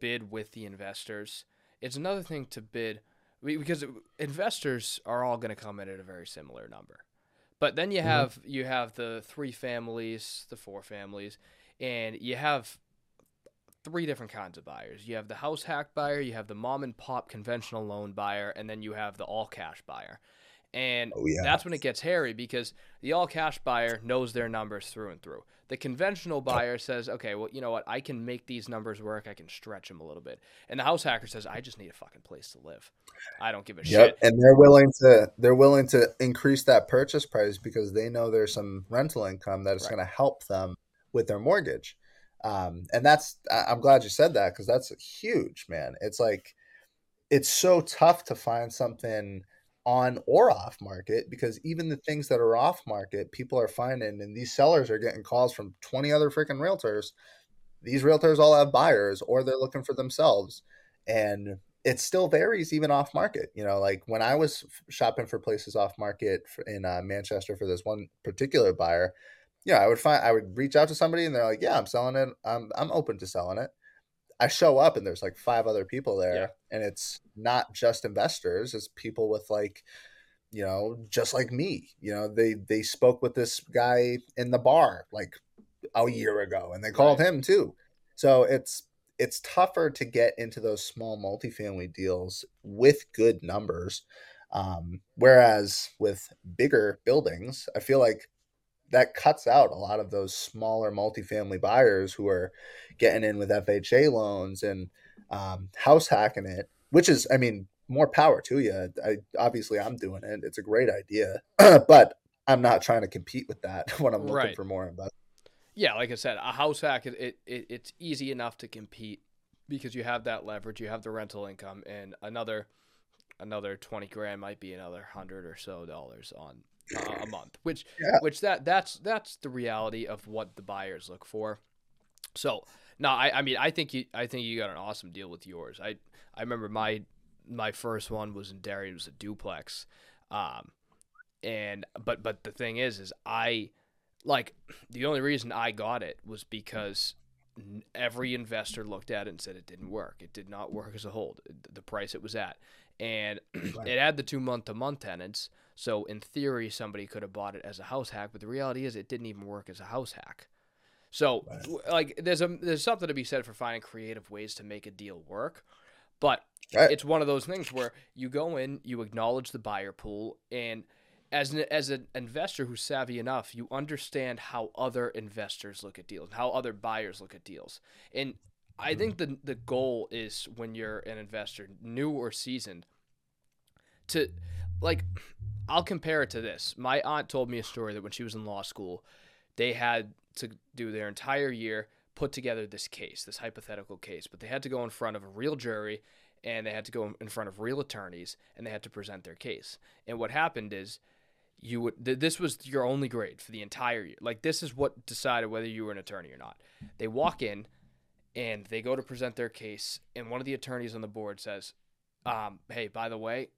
bid with the investors it's another thing to bid because investors are all going to come in at a very similar number. But then you mm-hmm. have mm-hmm. you have the three families, the four families, and you have three different kinds of buyers. You have the house hack buyer, you have the mom and pop conventional loan buyer, and then you have the all cash buyer. And Oh, yeah. that's when it gets hairy because the all cash buyer knows their numbers through and through. The conventional buyer says, okay, well, you know what? I can make these numbers work. I can stretch them a little bit. And the house hacker says, I just need a fucking place to live. I don't give a Yep, shit. and they're willing to they're willing to increase that purchase price because they know there's some rental income that is Right. going to help them with their mortgage. Um, and that's I'm glad you said that because that's huge, man. It's like it's so tough to find something on or off market because even the things that are off market, people are finding, and these sellers are getting calls from 20 other freaking realtors. These realtors all have buyers or they're looking for themselves. And it still varies even off market. You know, like when I was shopping for places off market in uh, Manchester for this one particular buyer, you know, I would find I would reach out to somebody and they're like, "Yeah, I'm selling it. I'm I'm open to selling it." I show up and there's like five other people there, Yeah. and it's not just investors; it's people with like, you know, just like me. You know, they they spoke with this guy in the bar like a year ago, and they called Right. him too. So it's it's tougher to get into those small multifamily deals with good numbers. Um, whereas with bigger buildings, I feel like that cuts out a lot of those smaller multifamily buyers who are getting in with FHA loans and um, house hacking it, which is, I mean, more power to you. I, obviously, I'm doing it. It's a great idea, but I'm not trying to compete with that when I'm looking Right. for more investment. Yeah, like I said, a house hack it, it, it it's easy enough to compete because you have that leverage, you have the rental income, and another another twenty grand might be another hundred or so dollars on uh, a month, which Yeah. which that that's that's the reality of what the buyers look for. So no, I, I mean I think you I think you got an awesome deal with yours. I I remember my my first one was in Darien, it was a duplex, um, and but but the thing is is I like the only reason I got it was because every investor looked at it and said it didn't work. It did not work as a hold. The price it was at, and Right. it had the two month to month tenants. So in theory, somebody could have bought it as a house hack, but the reality is it didn't even work as a house hack. So Right. like there's a there's something to be said for finding creative ways to make a deal work, but Right. it's one of those things where you go in, you acknowledge the buyer pool, and as an as an investor who's savvy enough, you understand how other investors look at deals, how other buyers look at deals, and I mm-hmm. think the the goal is when you're an investor, new or seasoned, to like I'll compare it to this. My aunt told me a story that when she was in law school, they had to do their entire year put together this case, this hypothetical case, but they had to go in front of a real jury and they had to go in front of real attorneys and they had to present their case. And what happened is you would th- this was your only grade for the entire year. Like this is what decided whether you were an attorney or not. They walk in and they go to present their case and one of the attorneys on the board says, um, "Hey, by the way,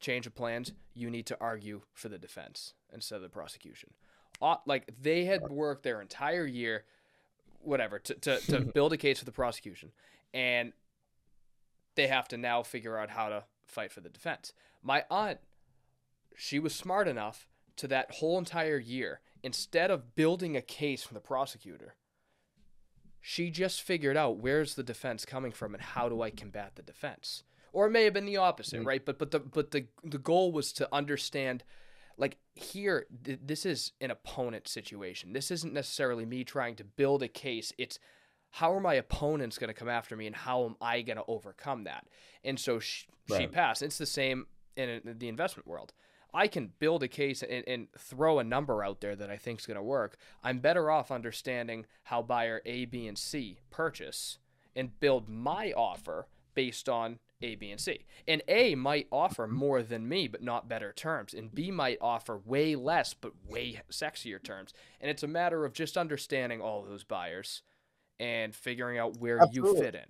change of plans. You need to argue for the defense instead of the prosecution." Like they had worked their entire year, whatever, to, to, to build a case for the prosecution, and they have to now figure out how to fight for the defense. My aunt, she was smart enough to that whole entire year, instead of building a case for the prosecutor, she just figured out where's the defense coming from and how do I combat the defense. Or it may have been the opposite, Mm. right? But but the but the the goal was to understand like here th- this is an opponent situation. This isn't necessarily me trying to build a case. It's how are my opponents going to come after me and how am I going to overcome that? And so she, she passed. It's the same in, in the investment world. I can build a case and, and throw a number out there that I think is going to work. I'm better off understanding how buyer A, B, and C purchase and build my offer based on A, B, and C. And A might offer more than me, but not better terms. And B might offer way less, but way sexier terms. And it's a matter of just understanding all those buyers and figuring out where Absolutely. you fit in.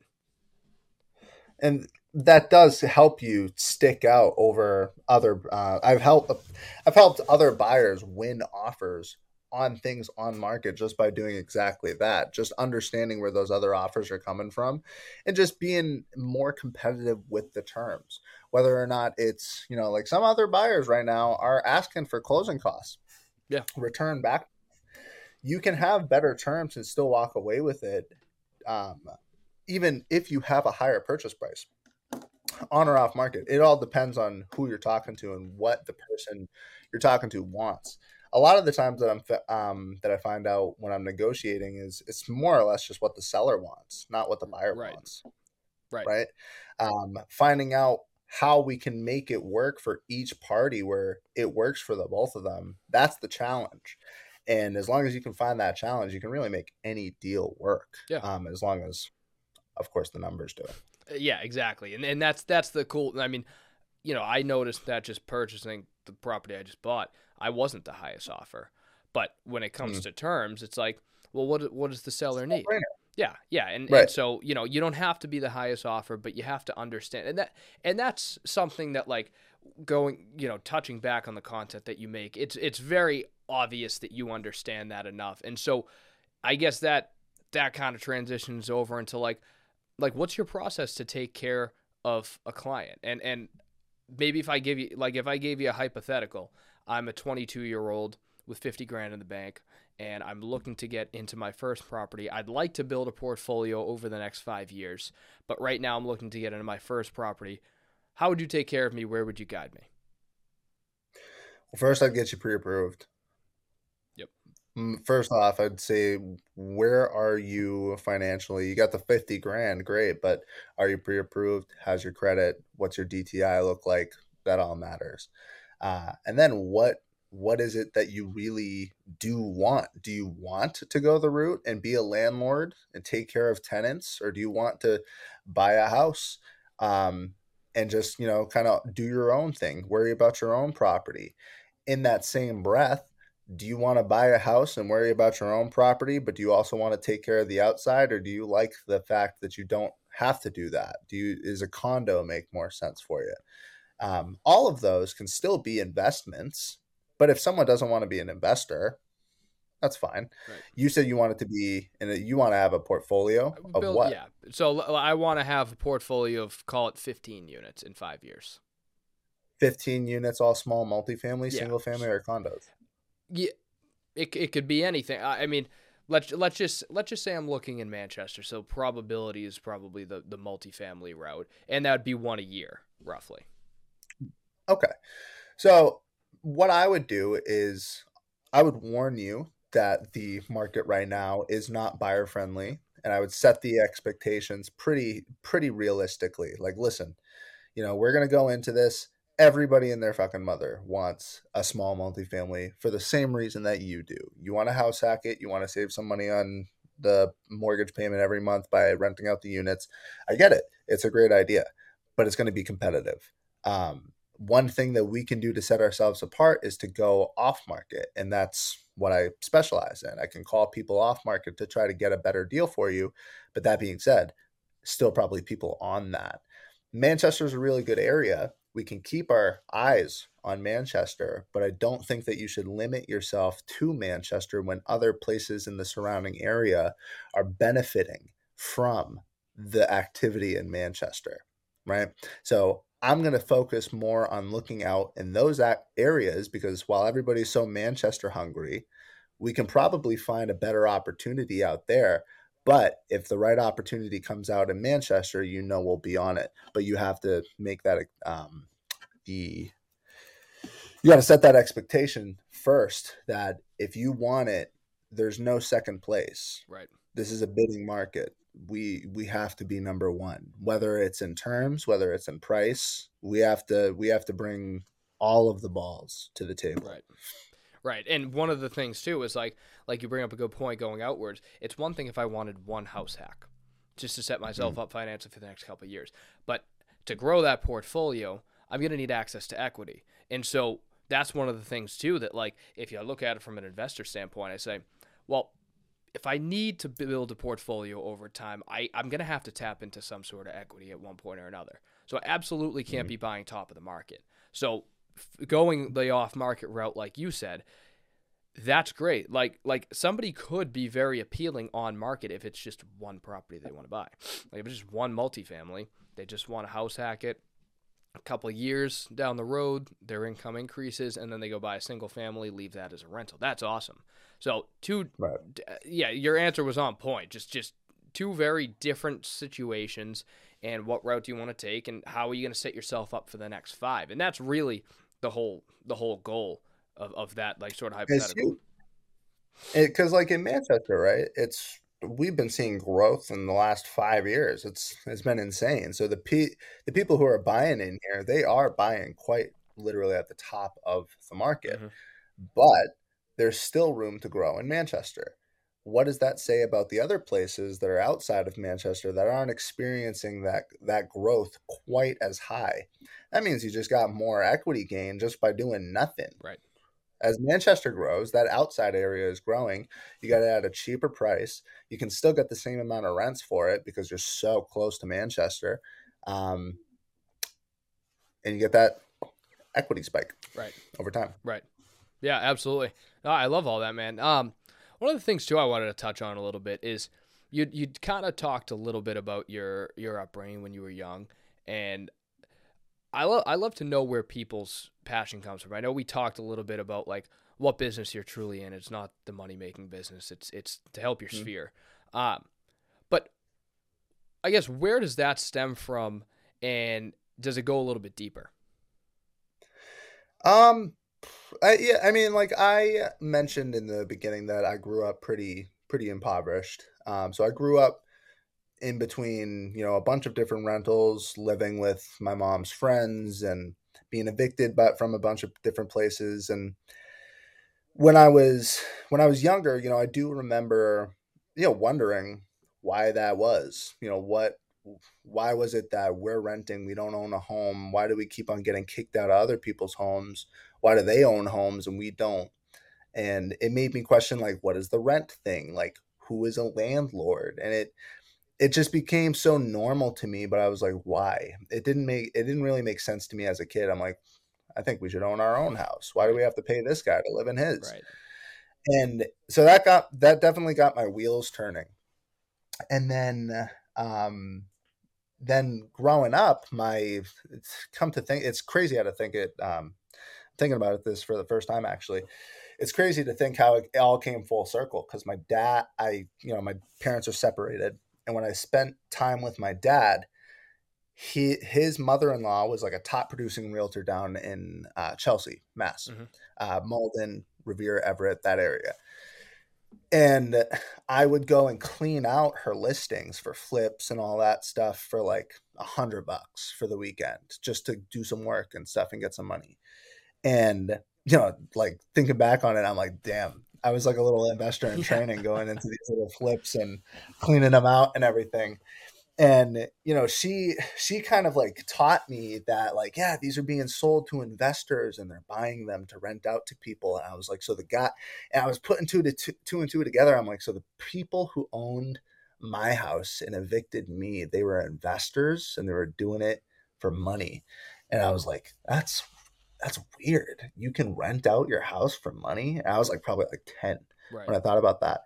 and that does help you stick out over other uh, i've helped i've helped other buyers win offers on things on market just by doing exactly that just understanding where those other offers are coming from and just being more competitive with the terms whether or not it's you know like some other buyers right now are asking for closing costs Yeah. return back you can have better terms and still walk away with it um, even if you have a higher purchase price, on or off market, it all depends on who you're talking to and what the person you're talking to wants. A lot of the times that I'm um, that I find out when I'm negotiating is it's more or less just what the seller wants, not what the buyer Right. wants. Right. Right. Um, finding out how we can make it work for each party where it works for the both of them. That's the challenge. And as long as you can find that challenge, you can really make any deal work. Yeah. Um, as long as, of course, the numbers do it. Uh, Yeah, exactly. And and that's that's the cool. I mean, you know, I noticed that just purchasing the property I just bought, I wasn't the highest offer. But when it comes Mm. to terms, it's like, well, what what does the seller need? Yeah, yeah, and, and so you know you don't have to be the highest offer, but you have to understand, and that and that's something that like going, you know, touching back on the content that you make, it's it's very obvious that you understand that enough, and so I guess that that kind of transitions over into like like what's your process to take care of a client, and and maybe if I give you like if I gave you a hypothetical, I'm a 22 year old with 50 grand in the bank and I'm looking to get into my first property. I'd like to build a portfolio over the next five years, but right now I'm looking to get into my first property. How would you take care of me? Where would you guide me? Well, first, I'd get you pre-approved. Yep. Mm, First off, I'd say, where are you financially? You got the fifty grand, great, but are you pre-approved? How's your credit? What's your DTI look like? That all matters. Uh, and then what? What is it that you really do want? Do you want to go the route and be a landlord and take care of tenants, or do you want to buy a house um, and just you know kind of do your own thing, worry about your own property? in that same breath, do you want to buy a house and worry about your own property, but do you also want to take care of the outside, or do you like the fact that you don't have to do that? Do you is a condo make more sense for you? Um, all of those can still be investments, but if someone doesn't want to be an investor, that's fine. Right. You said you want it to be, and you want to have a portfolio of Build- what? Yeah. So I want to have a portfolio of call it 15 units in five years. Fifteen units, all small, multifamily, Yeah. single family, or condos. Yeah, it it could be anything. I, I mean, let's let's just let's just say I'm looking in Manchester, so probability is probably the the multifamily route, and that would be one a year roughly. Okay. So what I would do is I would warn you that the market right now is not buyer friendly and I would set the expectations pretty pretty realistically. Like listen, you know, we're going to go into this everybody and their fucking mother wants a small multifamily for the same reason that you do. You want to house hack it, you want to save some money on the mortgage payment every month by renting out the units. I get it. It's a great idea, but it's going to be competitive. Um, one thing that we can do to set ourselves apart is to go off market and that's what i specialize in. I can call people off market to try to get a better deal for you but that being said still probably people on that. Manchester is a really good area. We can keep our eyes on manchester but i don't think that you should limit yourself to manchester when other places in the surrounding area are benefiting from the activity in manchester right? So I'm going to focus more on looking out in those areas because while everybody's so Manchester hungry, we can probably find a better opportunity out there. But if the right opportunity comes out in Manchester, you know we'll be on it. But you have to make that um, the you got to set that expectation first that if you want it, there's no second place Right. this is a bidding market we we have to be number one whether it's in terms whether it's in price we have to we have to bring all of the balls to the table Right. Right. And one of the things too is like like you bring up a good point going outwards. It's one thing if I wanted one house hack just to set myself mm-hmm. up financially for the next couple of years. But to grow that portfolio, I'm going to need access to equity. And so that's one of the things too that like if you look at it from an investor standpoint, I say, well, if I need to build a portfolio over time, I, I'm going to have to tap into some sort of equity at one point or another. So I absolutely can't mm-hmm. be buying top of the market. So f- going the off market route, like you said, that's great. Like like somebody could be very appealing on market if it's just one property they want to buy. Like if it's just one multifamily, they just want to house hack it. A couple of years down the road, their income increases, and then they go buy a single family, leave that as a rental. That's awesome. So two, Right. d- yeah, your answer was on point. Just just two very different situations and what route do you want to take and how are you going to set yourself up for the next five and that's really the whole the whole goal of, of that like sort of hypothetical because like in manchester right it's we've been seeing growth in the last five years it's it's been insane so the pe- the people who are buying in here they are buying quite literally at the top of the market mm-hmm. but there's still room to grow in manchester what does that say about the other places that are outside of Manchester that aren't experiencing that that growth quite as high? That means you just got more equity gain just by doing nothing. Right. As Manchester grows, that outside area is growing. You got it at a cheaper price. You can still get the same amount of rents for it because you're so close to Manchester, um, and you get that equity spike right over time. Right. Yeah, absolutely. Oh, I love all that, man. Um, one of the things too I wanted to touch on a little bit is you you kind of talked a little bit about your your upbringing when you were young, and I love I love to know where people's passion comes from. I know we talked a little bit about like what business you're truly in. It's not the money making business. It's it's to help your mm-hmm. sphere. Um, but I guess where does that stem from, and does it go a little bit deeper? Um, I, yeah, I mean, like I mentioned in the beginning that I grew up pretty pretty impoverished. Um, so I grew up in between, you know, a bunch of different rentals, living with my mom's friends, and being evicted, but from a bunch of different places. And when I was when I was younger, you know, I do remember, you know, wondering why that was. You know, what why was it that we're renting we don't own a home? Why do we keep on getting kicked out of other people's homes? Why do they own homes and we don't? And it made me question like what is the rent thing? Like who is a landlord? And it it just became so normal to me but i was like why? It didn't make it didn't really make sense to me as a kid. I'm like i think we should own our own house. Why do we have to pay this guy to live in his? Right. and so that got that definitely got my wheels turning. And then um then growing up my come to think it's crazy how to think it um thinking about it this for the first time actually. It's crazy to think how it all came full circle because my dad i you know my parents are separated and when i spent time with my dad he his mother-in-law was like a top producing realtor down in uh, chelsea mass. Mm-hmm. uh, malden revere everett that area and i would go and clean out her listings for flips and all that stuff for like a hundred bucks for the weekend just to do some work and stuff and get some money. And you know, like thinking back on it, I'm like, damn, I was like a little investor in training, going into these little flips and cleaning them out and everything. And you know, she she kind of like taught me that like, yeah, these are being sold to investors and they're buying them to rent out to people. And I was like, so the guy, and I was putting two to two, two and two together. I'm like, so the people who owned my house and evicted me, they were investors and they were doing it for money. And I was like, that's that's weird. You can rent out your house for money. And I was like probably like 10 right. when I thought about that.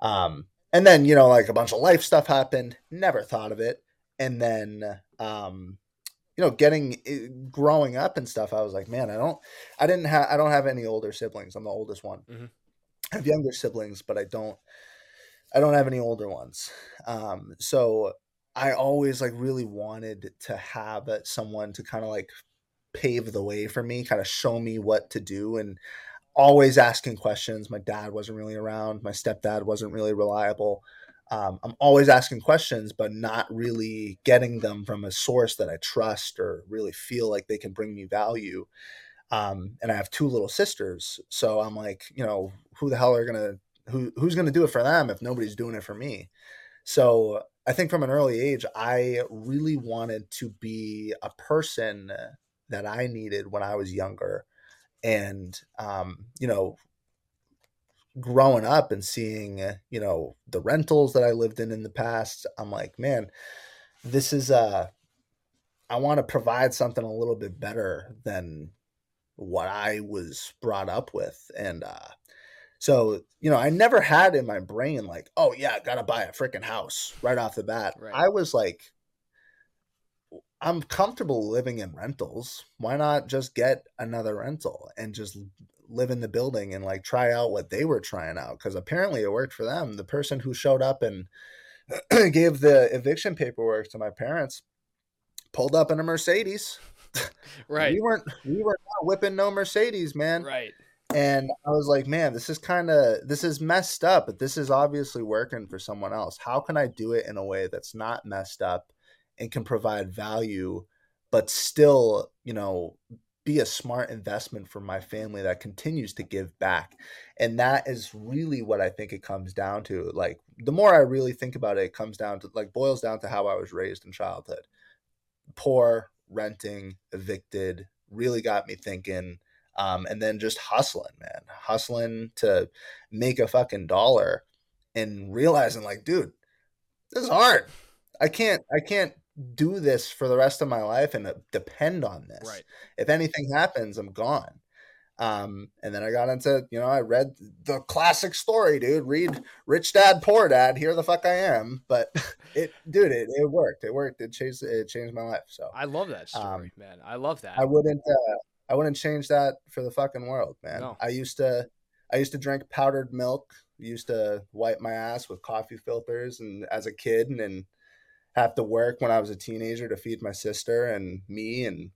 Um, and then, you know, like a bunch of life stuff happened, never thought of it. And then, um, you know, getting eh, growing up and stuff, I was like, man, I don't, I didn't have, I don't have any older siblings. I'm the oldest one. Mm-hmm. I have younger siblings, but I don't, I don't have any older ones. Um, so I always like really wanted to have someone to kind of like pave the way for me, kind of show me what to do and always asking questions. My dad wasn't really around, my stepdad wasn't really reliable. Um, I'm always asking questions, but not really getting them from a source that I trust or really feel like they can bring me value. Um, and I have two little sisters, so I'm like, you know, who the hell are gonna who who's gonna do it for them if nobody's doing it for me? So I think from an early age, I really wanted to be a person that I needed when I was younger. And, um, you know, growing up and seeing, you know, the rentals that I lived in in the past, I'm like, man, this is, uh, I want to provide something a little bit better than what I was brought up with. And, uh, so, you know, I never had in my brain like, oh yeah, gotta buy a freaking house right off the bat. Right. I was like, I'm comfortable living in rentals. Why not just get another rental and just live in the building and like try out what they were trying out? Because apparently it worked for them. The person who showed up and gave the eviction paperwork to my parents, pulled up in a Mercedes. right. We weren't we were not whipping no Mercedes, man. Right. And I was like, man, this is kind of this is messed up, but this is obviously working for someone else. How can I do it in a way that's not messed up and can provide value, but still, you know, be a smart investment for my family that continues to give back. And that is really what I think it comes down to. Like the more I really think about it, it comes down to like boils down to how I was raised in childhood. Poor, renting, evicted, really got me thinking. Um, and then just hustling, man, hustling to make a fucking dollar and realizing like, dude, this is hard. I can't, I can't do this for the rest of my life and uh, depend on this. Right. If anything happens, I'm gone. Um, and then I got into, you know, I read the classic story, dude. Read Rich Dad Poor Dad. Here the fuck I am. But it, dude, it, it worked. It worked. It changed. It changed my life. So I love that story, um, man. I love that. I wouldn't. Uh, I wouldn't change that for the fucking world, man. No. I used to. I used to drink powdered milk. Used to wipe my ass with coffee filters, and as a kid, and, and have to work when I was a teenager to feed my sister and me and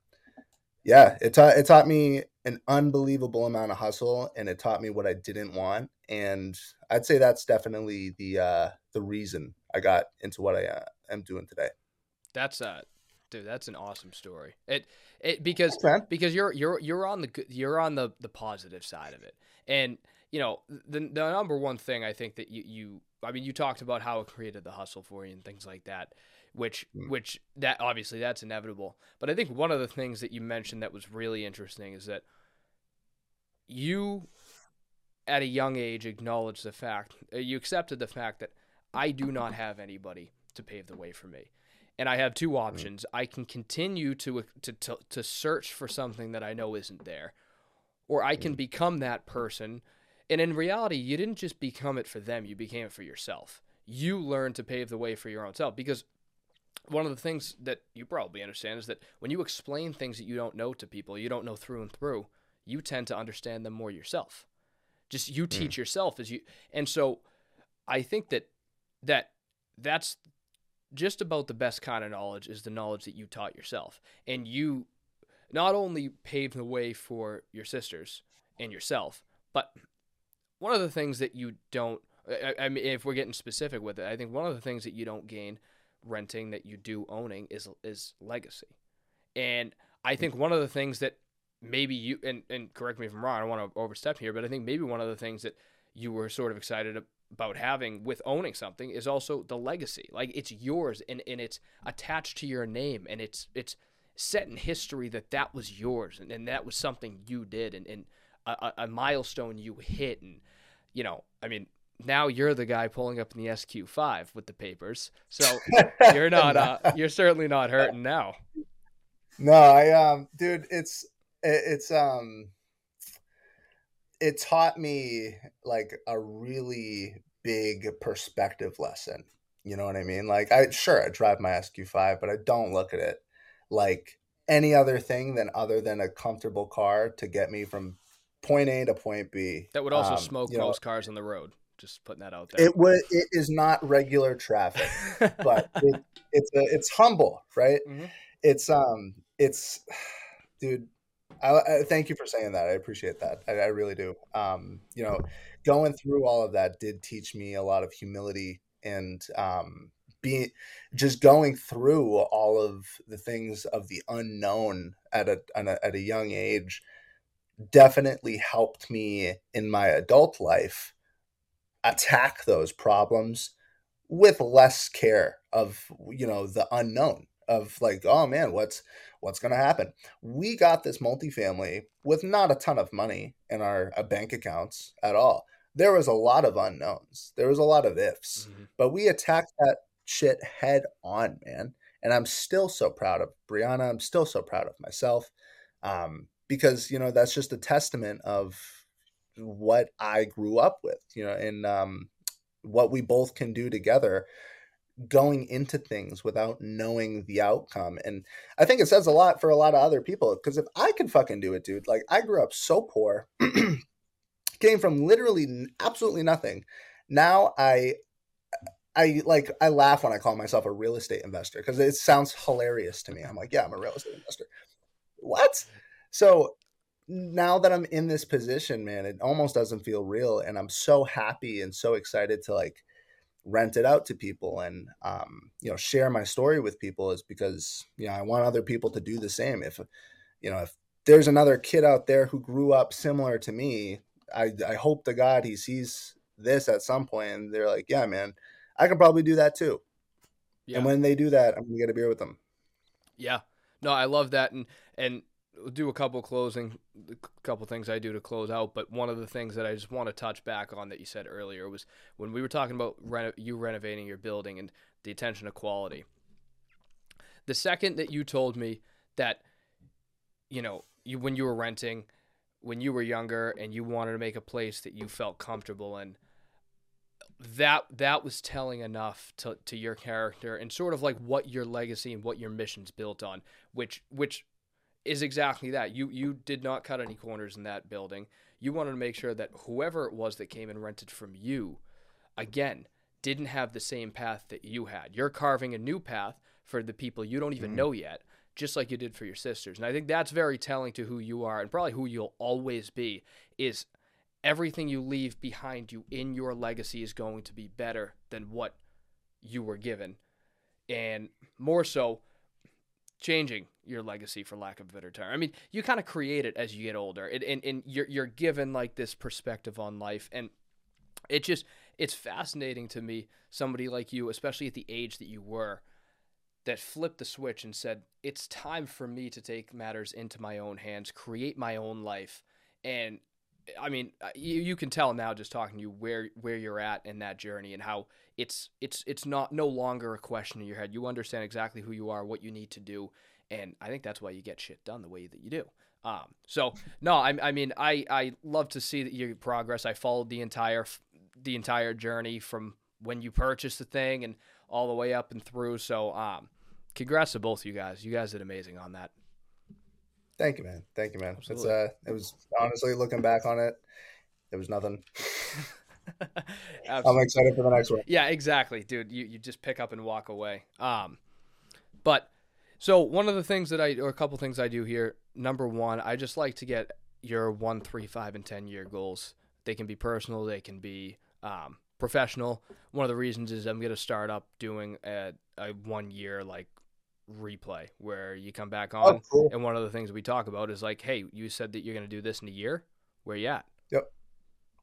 yeah, it taught it taught me an unbelievable amount of hustle and it taught me what I didn't want and I'd say that's definitely the uh the reason I got into what I uh, am doing today. That's uh dude, that's an awesome story. It it because because you're you're you're on the you're on the the positive side of it. And you know, the the number one thing I think that you you I mean, you talked about how it created the hustle for you and things like that which mm. which that obviously that's inevitable. But I think one of the things that you mentioned that was really interesting is that you at a young age acknowledged the fact uh, you accepted the fact that I do not have anybody to pave the way for me. And I have two mm. options. I can continue to, to to to search for something that I know isn't there, or I can mm. become that person. And in reality, you didn't just become it for them, you became it for yourself. You learned to pave the way for your own self because one of the things that you probably understand is that when you explain things that you don't know to people, you don't know through and through, you tend to understand them more yourself. Just you hmm. teach mm. yourself as you and so I think that that that's just about the best kind of knowledge is the knowledge that you taught yourself. And you not only paved the way for your sisters and yourself, but one of the things that you don't I, I mean if we're getting specific with it, I think one of the things that you don't gain renting that you do owning is is legacy. And I think one of the things that maybe you and, and correct me if I'm wrong, I don't want to overstep here, but I think maybe one of the things that you were sort of excited about having with owning something is also the legacy. Like it's yours and, and it's attached to your name and it's it's set in history that that was yours and, and that was something you did and, and a, a milestone you hit and you know, I mean, now you're the guy pulling up in the SQ5 with the papers. So you're not uh, you're certainly not hurting now. No, I um dude, it's it's um it taught me like a really big perspective lesson. You know what I mean? Like I sure I drive my SQ5, but I don't look at it like any other thing than other than a comfortable car to get me from point A to point B. That would also um, smoke most know, cars on the road. Just putting that out there. It was. It is not regular traffic, but it, it's a, it's humble, right? Mm-hmm. It's um, it's, dude. I, I, thank you for saying that. I appreciate that. I, I really do. Um, you know, going through all of that did teach me a lot of humility and um, being just going through all of the things of the unknown at a, a, at a young age definitely helped me in my adult life attack those problems with less care of you know the unknown of like oh man what's what's going to happen? We got this multifamily with not a ton of money in our uh, bank accounts at all. There was a lot of unknowns. There was a lot of ifs. Mm-hmm. but we attacked that shit head on man. And i'm still so proud of brianna. I'm still so proud of myself. Um, because you know that's just a testament of what I grew up with, you know, and um, what we both can do together going into things without knowing the outcome. And I think it says a lot for a lot of other people because if I can fucking do it, dude, like I grew up so poor, came from literally absolutely nothing. Now I I like I laugh when I call myself a real estate investor because it sounds hilarious to me. I'm like, yeah, I'm a real estate investor. What? So now that I'm in this position, man, it almost doesn't feel real, and I'm so happy and so excited to like rent it out to people and um, you know share my story with people is because you know I want other people to do the same. If you know if there's another kid out there who grew up similar to me, I I hope to God he sees this at some point and they're like, yeah, man, I could probably do that too. Yeah. And when they do that, I'm gonna get a beer with them. Yeah. No, I love that, and and do a couple closing, a couple things I do to close out. But one of the things that I just want to touch back on that you said earlier was when we were talking about reno- you renovating your building and the attention to quality. The second that you told me that, you know, you when you were renting, when you were younger, and you wanted to make a place that you felt comfortable in that that was telling enough to, to your character and sort of like what your legacy and what your mission's built on which which is exactly that you you did not cut any corners in that building you wanted to make sure that whoever it was that came and rented from you again didn't have the same path that you had you're carving a new path for the people you don't even mm-hmm. know yet just like you did for your sisters and i think that's very telling to who you are and probably who you'll always be is everything you leave behind you in your legacy is going to be better than what you were given. And more so, changing your legacy for lack of a better term. I mean, you kind of create it as you get older. and, and you're, you're given like this perspective on life. And it just, it's fascinating to me, somebody like you, especially at the age that you were, that flipped the switch and said, it's time for me to take matters into my own hands, create my own life. And I mean, uh, you, you can tell now just talking to you where where you're at in that journey and how it's it's it's not no longer a question in your head. You understand exactly who you are, what you need to do, and I think that's why you get shit done the way that you do. Um, so no, I, I mean, I I love to see that your progress. I followed the entire the entire journey from when you purchased the thing and all the way up and through. So um, congrats to both you guys. You guys did amazing on that. Thank you, man. Thank you, man. Absolutely. It's uh, it was honestly looking back on it, it was nothing. I'm excited for the next one. Yeah, exactly, dude. You you just pick up and walk away. Um, but so one of the things that I or a couple things I do here. Number one, I just like to get your one, three, five, and ten year goals. They can be personal. They can be um, professional. One of the reasons is I'm going to start up doing a, a one year like replay where you come back oh, on. Oh, cool. And one of the things we talk about is like, hey, you said that you're going to do this in a year. Where you at? Yep.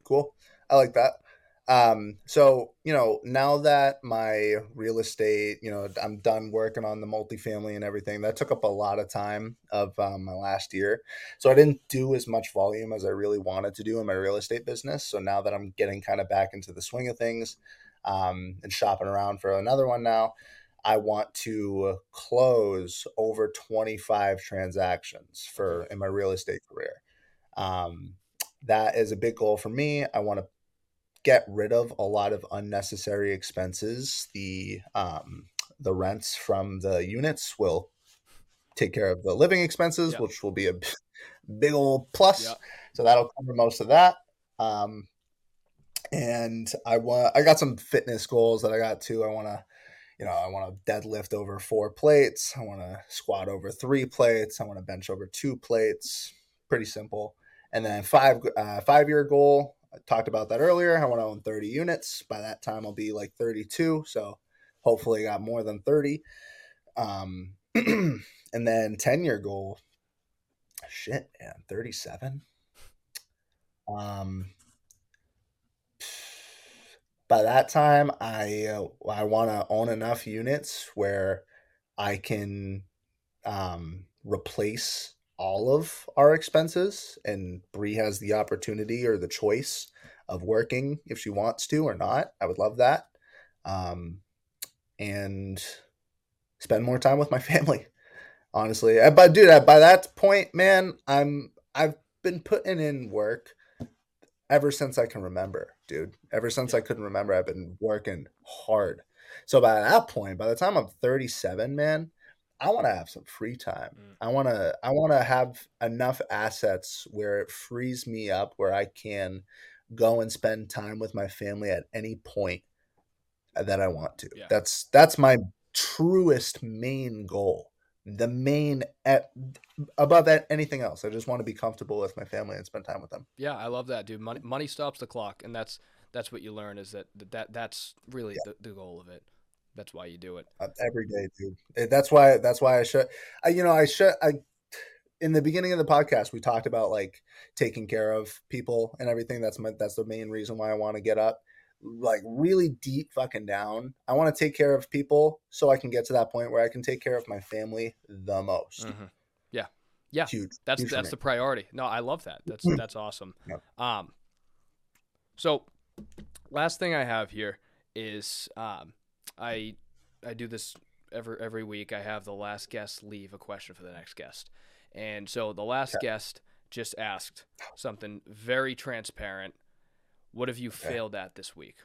Cool. I like that. Um, so, you know, now that my real estate, you know, I'm done working on the multifamily and everything, that took up a lot of time of um, my last year. So I didn't do as much volume as I really wanted to do in my real estate business. So now that I'm getting kind of back into the swing of things um, and shopping around for another one now, I want to close over 25 transactions for in my real estate career. Um, that is a big goal for me. I want to get rid of a lot of unnecessary expenses. The um, the rents from the units will take care of the living expenses, which will be a big old plus. So that'll cover most of that. Um, and I want I got some fitness goals that I got too. I want to you know, I want to deadlift over four plates. I want to squat over three plates. I want to bench over two plates. Pretty simple. And then five uh, five year goal. I talked about that earlier. I want to own 30 units. By that time, I'll be like 32. So hopefully, I got more than 30. Um, and then 10 year goal. Shit, man, 37. Um, by that time i uh, i want to own enough units where i can um, replace all of our expenses and Bree has the opportunity or the choice of working if she wants to or not. I would love that. Um, and spend more time with my family. Honestly, but dude, by that point, man, I'm I've been putting in work ever since I can remember, dude. Ever since I couldn't remember, I've been working hard. So by that point, by the time I'm 37, man, I want to have some free time. Mm. I want to I want to have enough assets where it frees me up where I can go and spend time with my family at any point that I want to. Yeah. That's that's my truest main goal. The main at, above a- anything else. I just want to be comfortable with my family and spend time with them. Yeah, I love that, dude. Money money stops the clock, and that's that's what you learn is that that that's really the, the goal of it. That's why you do it. Uh, every day, dude. Eh, That's why. That's why I should. I, you know, I should. I in the beginning of the podcast, we talked about like taking care of people and everything. That's my. That's the main reason why I want to get up. Like really deep fucking down. I want to take care of people so I can get to that point where I can take care of my family the most. Mhm. Yeah, yeah. Huge. That's huge that's the priority. No, I love that. That's that's awesome. Yep. Um, so last thing I have here is um, I I do this every every week. I have the last guest leave a question for the next guest, and so the last guest just asked something very transparent. What have you Okay. failed at this week?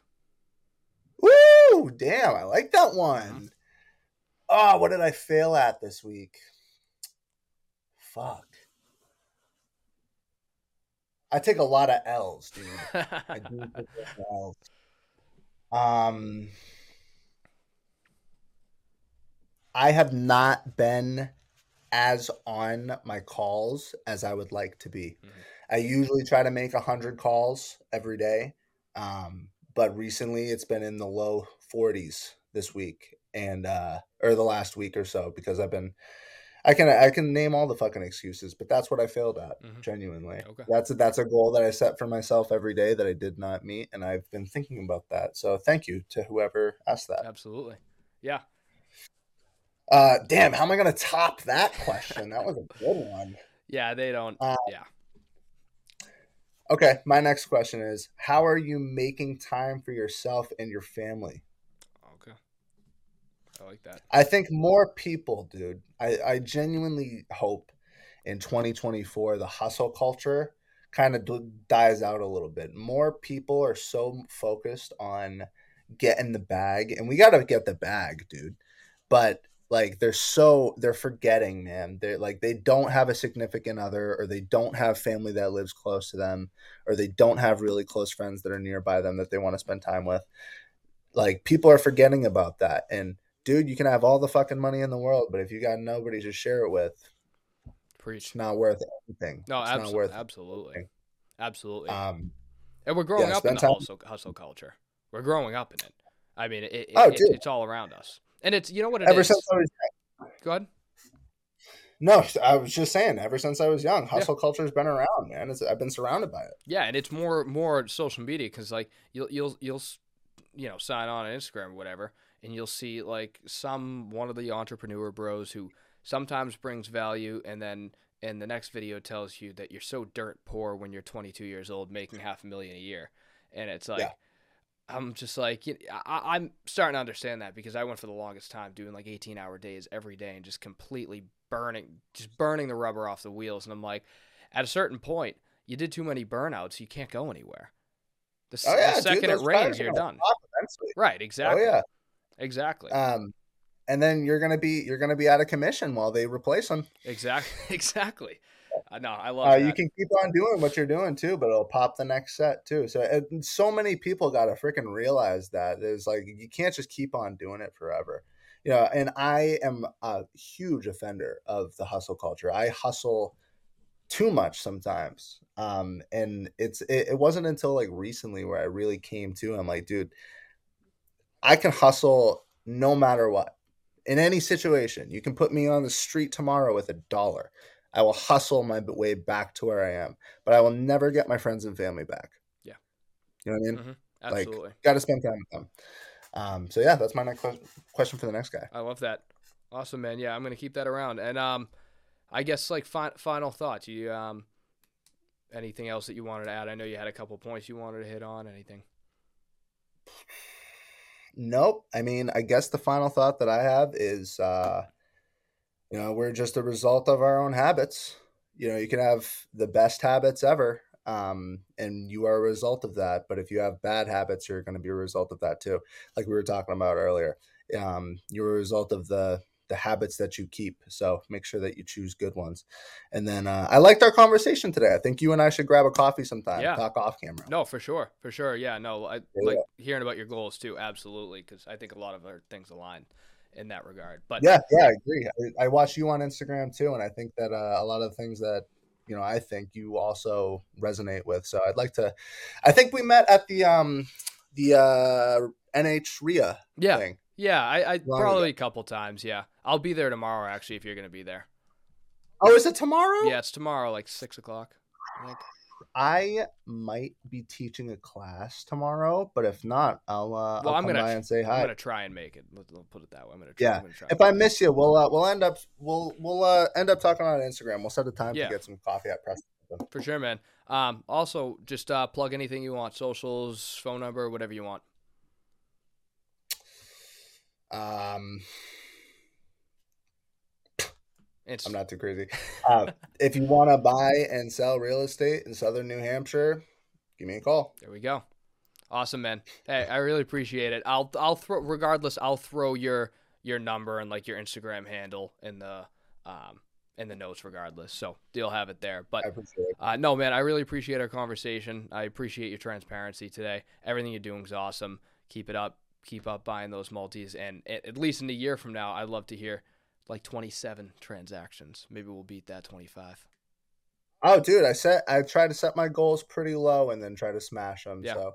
Woo! Damn, I like that one. Oh, what did I fail at this week? Fuck. I take a lot of L's, dude. I do take a lot of L's. Um, I have not been as on my calls as I would like to be. Mhm. I usually try to make 100 calls every day. Um, but recently it's been in the low 40s this week and uh or the last week or so because I've been I can I can name all the fucking excuses, but that's what I failed at. Mhm. Genuinely, Okay. that's a, that's a goal that I set for myself every day that I did not meet, and I've been thinking about that. So thank you to whoever asked that. Absolutely. Yeah. Uh, damn, how am I gonna top that question? That was a good one. Yeah. They don't. Uh, yeah. Okay, my next question is: How are you making time for yourself and your family? Okay. I like that. I think more people, dude. I, I genuinely hope in 2024 the hustle culture kind of d- dies out a little bit. More people are so focused on getting the bag, and we got to get the bag, dude. But like they're so they're forgetting, man. They're like they don't have a significant other, or they don't have family that lives close to them, or they don't have really close friends that are nearby them that they want to spend time with. Like people are forgetting about that, and dude, you can have all the fucking money in the world, but if you got nobody to share it with, Preach. it's not worth anything. No, it's abso- not worth absolutely. anything. Absolutely. Um, and we're growing yeah, up in the hustle, hustle culture. We're growing up in it. I mean, it, it, Oh, it- it's all around us. And it's, you know what it ever is? since I was Go ahead. no, I was just saying. Ever since I was young, hustle culture's been around, man. It's, I've been surrounded by it. Yeah, and it's more more social media because like you'll you'll you'll s- you know sign on on Instagram or whatever, and you'll see like some one of the entrepreneur bros who sometimes brings value, and then in the next video tells you that you're so dirt poor when you're 22 years old making half a million a year, and it's like. Yeah. I'm just like you I, I'm starting to understand that because I went for the longest time doing like 18 hour days every day and just completely burning, just burning the rubber off the wheels. And I'm like, at a certain point, you did too many burnouts. You can't go anywhere. The, Oh yeah, the second those it rains, you're done. Right. Exactly. Oh yeah. Exactly. Um, and then you're gonna be you're gonna be out of commission while they replace them. exactly. Exactly. No, I love Uh, you can keep on doing what you're doing too, but it'll pop the next set too. So so many people got to freaking realize that there's like you can't just keep on doing it forever. You know, and I am a huge offender of the hustle culture. I hustle too much sometimes. Um, and it's it, it wasn't until like recently where I really came to. I'm like, dude, I can hustle no matter what in any situation. You can put me on the street tomorrow with a dollar. I will hustle my way back to where I am, but I will never get my friends and family back. Yeah. You know what I mean? Mhm. Like, Absolutely. got to spend time with them. Um, so yeah, that's my next question for the next guy. I love that. Awesome, man. Yeah, I'm gonna keep that around. And um, I guess like fi- final thoughts. You um, anything else that you wanted to add? I know you had a couple points you wanted to hit on. Anything? Nope. I mean, I guess the final thought that I have is, uh, you know, we're just a result of our own habits. You know, you can have the best habits ever, um, and you are a result of that. But if you have bad habits, you're going to be a result of that too. Like we were talking about earlier, um, you're a result of the the habits that you keep. So make sure that you choose good ones. And then uh, I liked our conversation today. I think you and I should grab a coffee sometime. Yeah. Talk off camera. No, for sure, for sure. Yeah, no, I yeah. like hearing about your goals too. Absolutely, because I think a lot of our things align in that regard. But yeah, yeah, I agree. I, I watch you on Instagram too, and I think that uh, a lot of the things that you know I think you also resonate with. So I'd like to. I think we met at the um the uh NH yeah. thing. Yeah, I, I probably a couple times. Yeah, I'll be there tomorrow. Actually, if you're gonna be there. Oh, is it tomorrow? Yeah, it's tomorrow, like six o'clock. I, might be teaching a class tomorrow, but if not, I'll uh, well, I'll I'm come gonna, by and say hi. I'm gonna try and make it. Let's put it that way. I'm gonna try. Yeah. Gonna try if I miss you, we'll uh, we'll end up we'll we'll uh, end up talking on Instagram. We'll set a time yeah. to get some coffee at Preston. For sure, man. Um, also, just uh, plug anything you want, socials, phone number, whatever you want. Um, it's... I'm not too crazy. Uh, if you want to buy and sell real estate in southern New Hampshire, give me a call. There we go. Awesome, man. Hey, I really appreciate it. I'll I'll throw regardless. I'll throw your your number and like your Instagram handle in the um in the notes regardless. So you'll have it there. But uh, no, man, I really appreciate our conversation. I appreciate your transparency today. Everything you're doing is awesome. Keep it up keep up buying those multis. And at least in a year from now, I'd love to hear like 27 transactions. Maybe we'll beat that 25. Oh, dude, I set I try to set my goals pretty low and then try to smash them. Yeah. So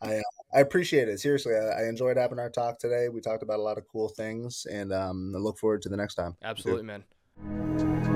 I uh, I appreciate it. Seriously, I, I, enjoyed having our talk today. We talked about a lot of cool things, and um, I look forward to the next time. Absolutely, man.